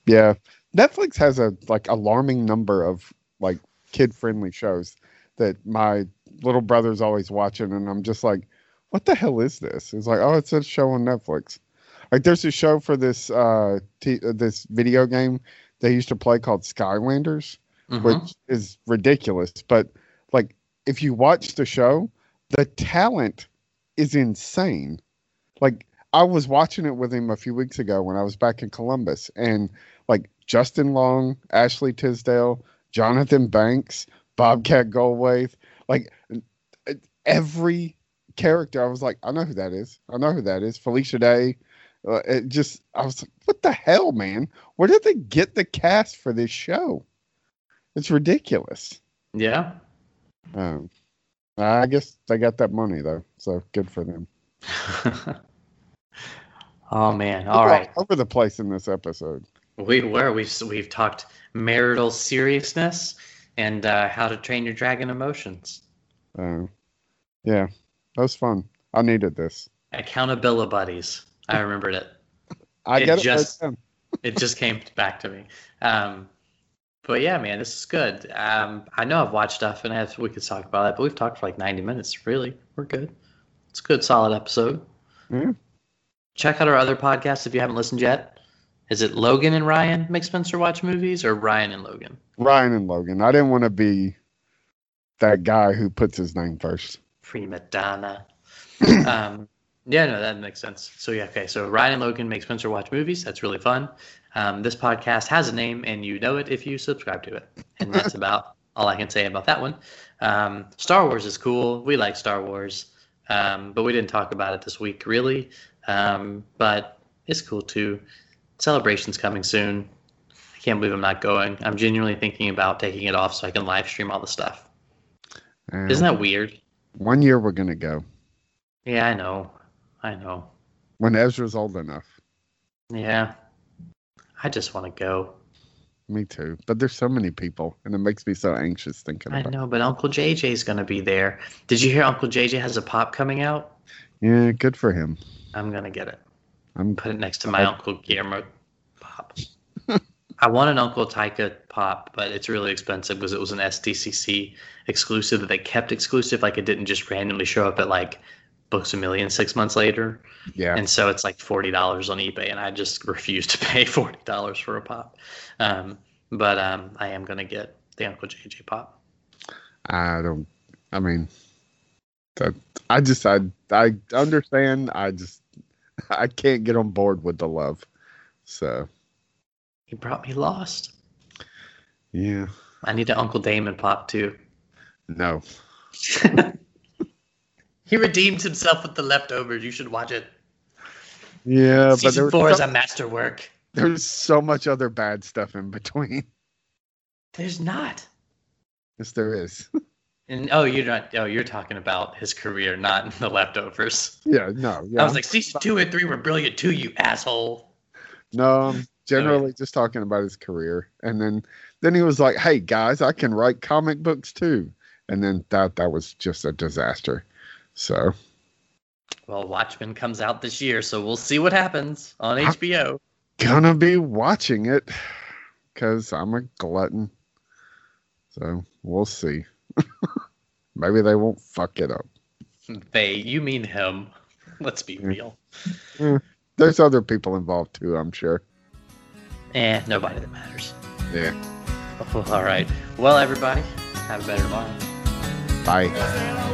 yeah netflix has a like alarming number of like kid friendly shows that my little brother's always watching and i'm just like what the hell is this? It's like oh it's a show on netflix. Like there's a show for this uh t- uh, this video game they used to play called skylanders Mhm. which is ridiculous. But like if you watch the show the talent is insane. Like I was watching it with him a few weeks ago when I was back in Columbus, and like Justin Long, Ashley Tisdale, Jonathan Banks, Bobcat Goldthwait, like every character, I was like, I know who that is. I know who that is. Felicia Day. Uh, it just, I was like, what the hell, man? Where did they get the cast for this show? It's ridiculous. Yeah. Um, I guess they got that money though, so good for them. oh man. All right. All over the place in this episode. We were. We've we've talked marital seriousness and uh, how to train your dragon emotions. Uh, yeah, that was fun. I needed this. Accountability buddies. I remembered it. I It get just- it. It just came back to me. Um, but yeah, man, this is good. Um, I know I've watched stuff, and I have, we could talk about that. But we've talked for like ninety minutes. Really, we're good. It's a good, solid episode. Yeah. Check out our other podcasts if you haven't listened yet. Is it Logan and Ryan make Spencer watch movies, or Ryan and Logan? Ryan and Logan. I didn't want to be that guy who puts his name first. Prima donna. um, Yeah, no, that makes sense. So yeah, okay. So Ryan and Logan make Spencer watch movies. That's really fun. Um, this podcast has a name, and you know it if you subscribe to it. And that's about all I can say about that one. Um, Star Wars is cool. We like Star Wars, um, but we didn't talk about it this week, really. Um, but it's cool too. Celebration's coming soon. I can't believe I'm not going. I'm genuinely thinking about taking it off so I can live stream all the stuff. Isn't that weird? One year we're gonna go Yeah, I know. I know. when Ezra's old enough. Yeah. I just want to go. Me too. But there's so many people, and it makes me so anxious thinking I about. know, but Uncle JJ's going to be there. Did you hear Uncle JJ has a pop coming out? Yeah, good for him. I'm going to get it. I'm Put it next to my Uncle Guillermo pop. I want an Uncle Taika pop, but it's really expensive because it was an SDCC exclusive that they kept exclusive. Like it didn't just randomly show up at like Books a Million six months later. yeah. And so it's like forty dollars on eBay, and I just refuse to pay forty dollars for a pop. Um, but um, I am gonna get the Uncle JJ pop. I don't. I mean, that I just I I understand. I just I can't get on board with the love. So Brought me Lost. yeah, I need an Uncle Damon pop too. no. He redeemed himself with the leftovers. You should watch it. Yeah, but Season there's four is a masterwork. there's so much other bad stuff in between. There's not. Yes, there is. And oh, you're not. Oh, you're talking about his career, not the leftovers. yeah, no. Yeah, I was I'm- like, season two and three were brilliant too, you asshole. no. I'm generally oh, just talking about his career, and then then he was like, "Hey guys, I can write comic books too," and then that that was just a disaster. So Well, Watchmen comes out this year, so we'll see what happens on Huh? HBO. gonna be watching it because I'm a glutton. So we'll see. Maybe they won't fuck it up. They, you mean him? Let's be real. There's other people involved too, I'm sure. Eh, nobody that matters. Yeah. All right. Well, everybody, have a better tomorrow. Bye.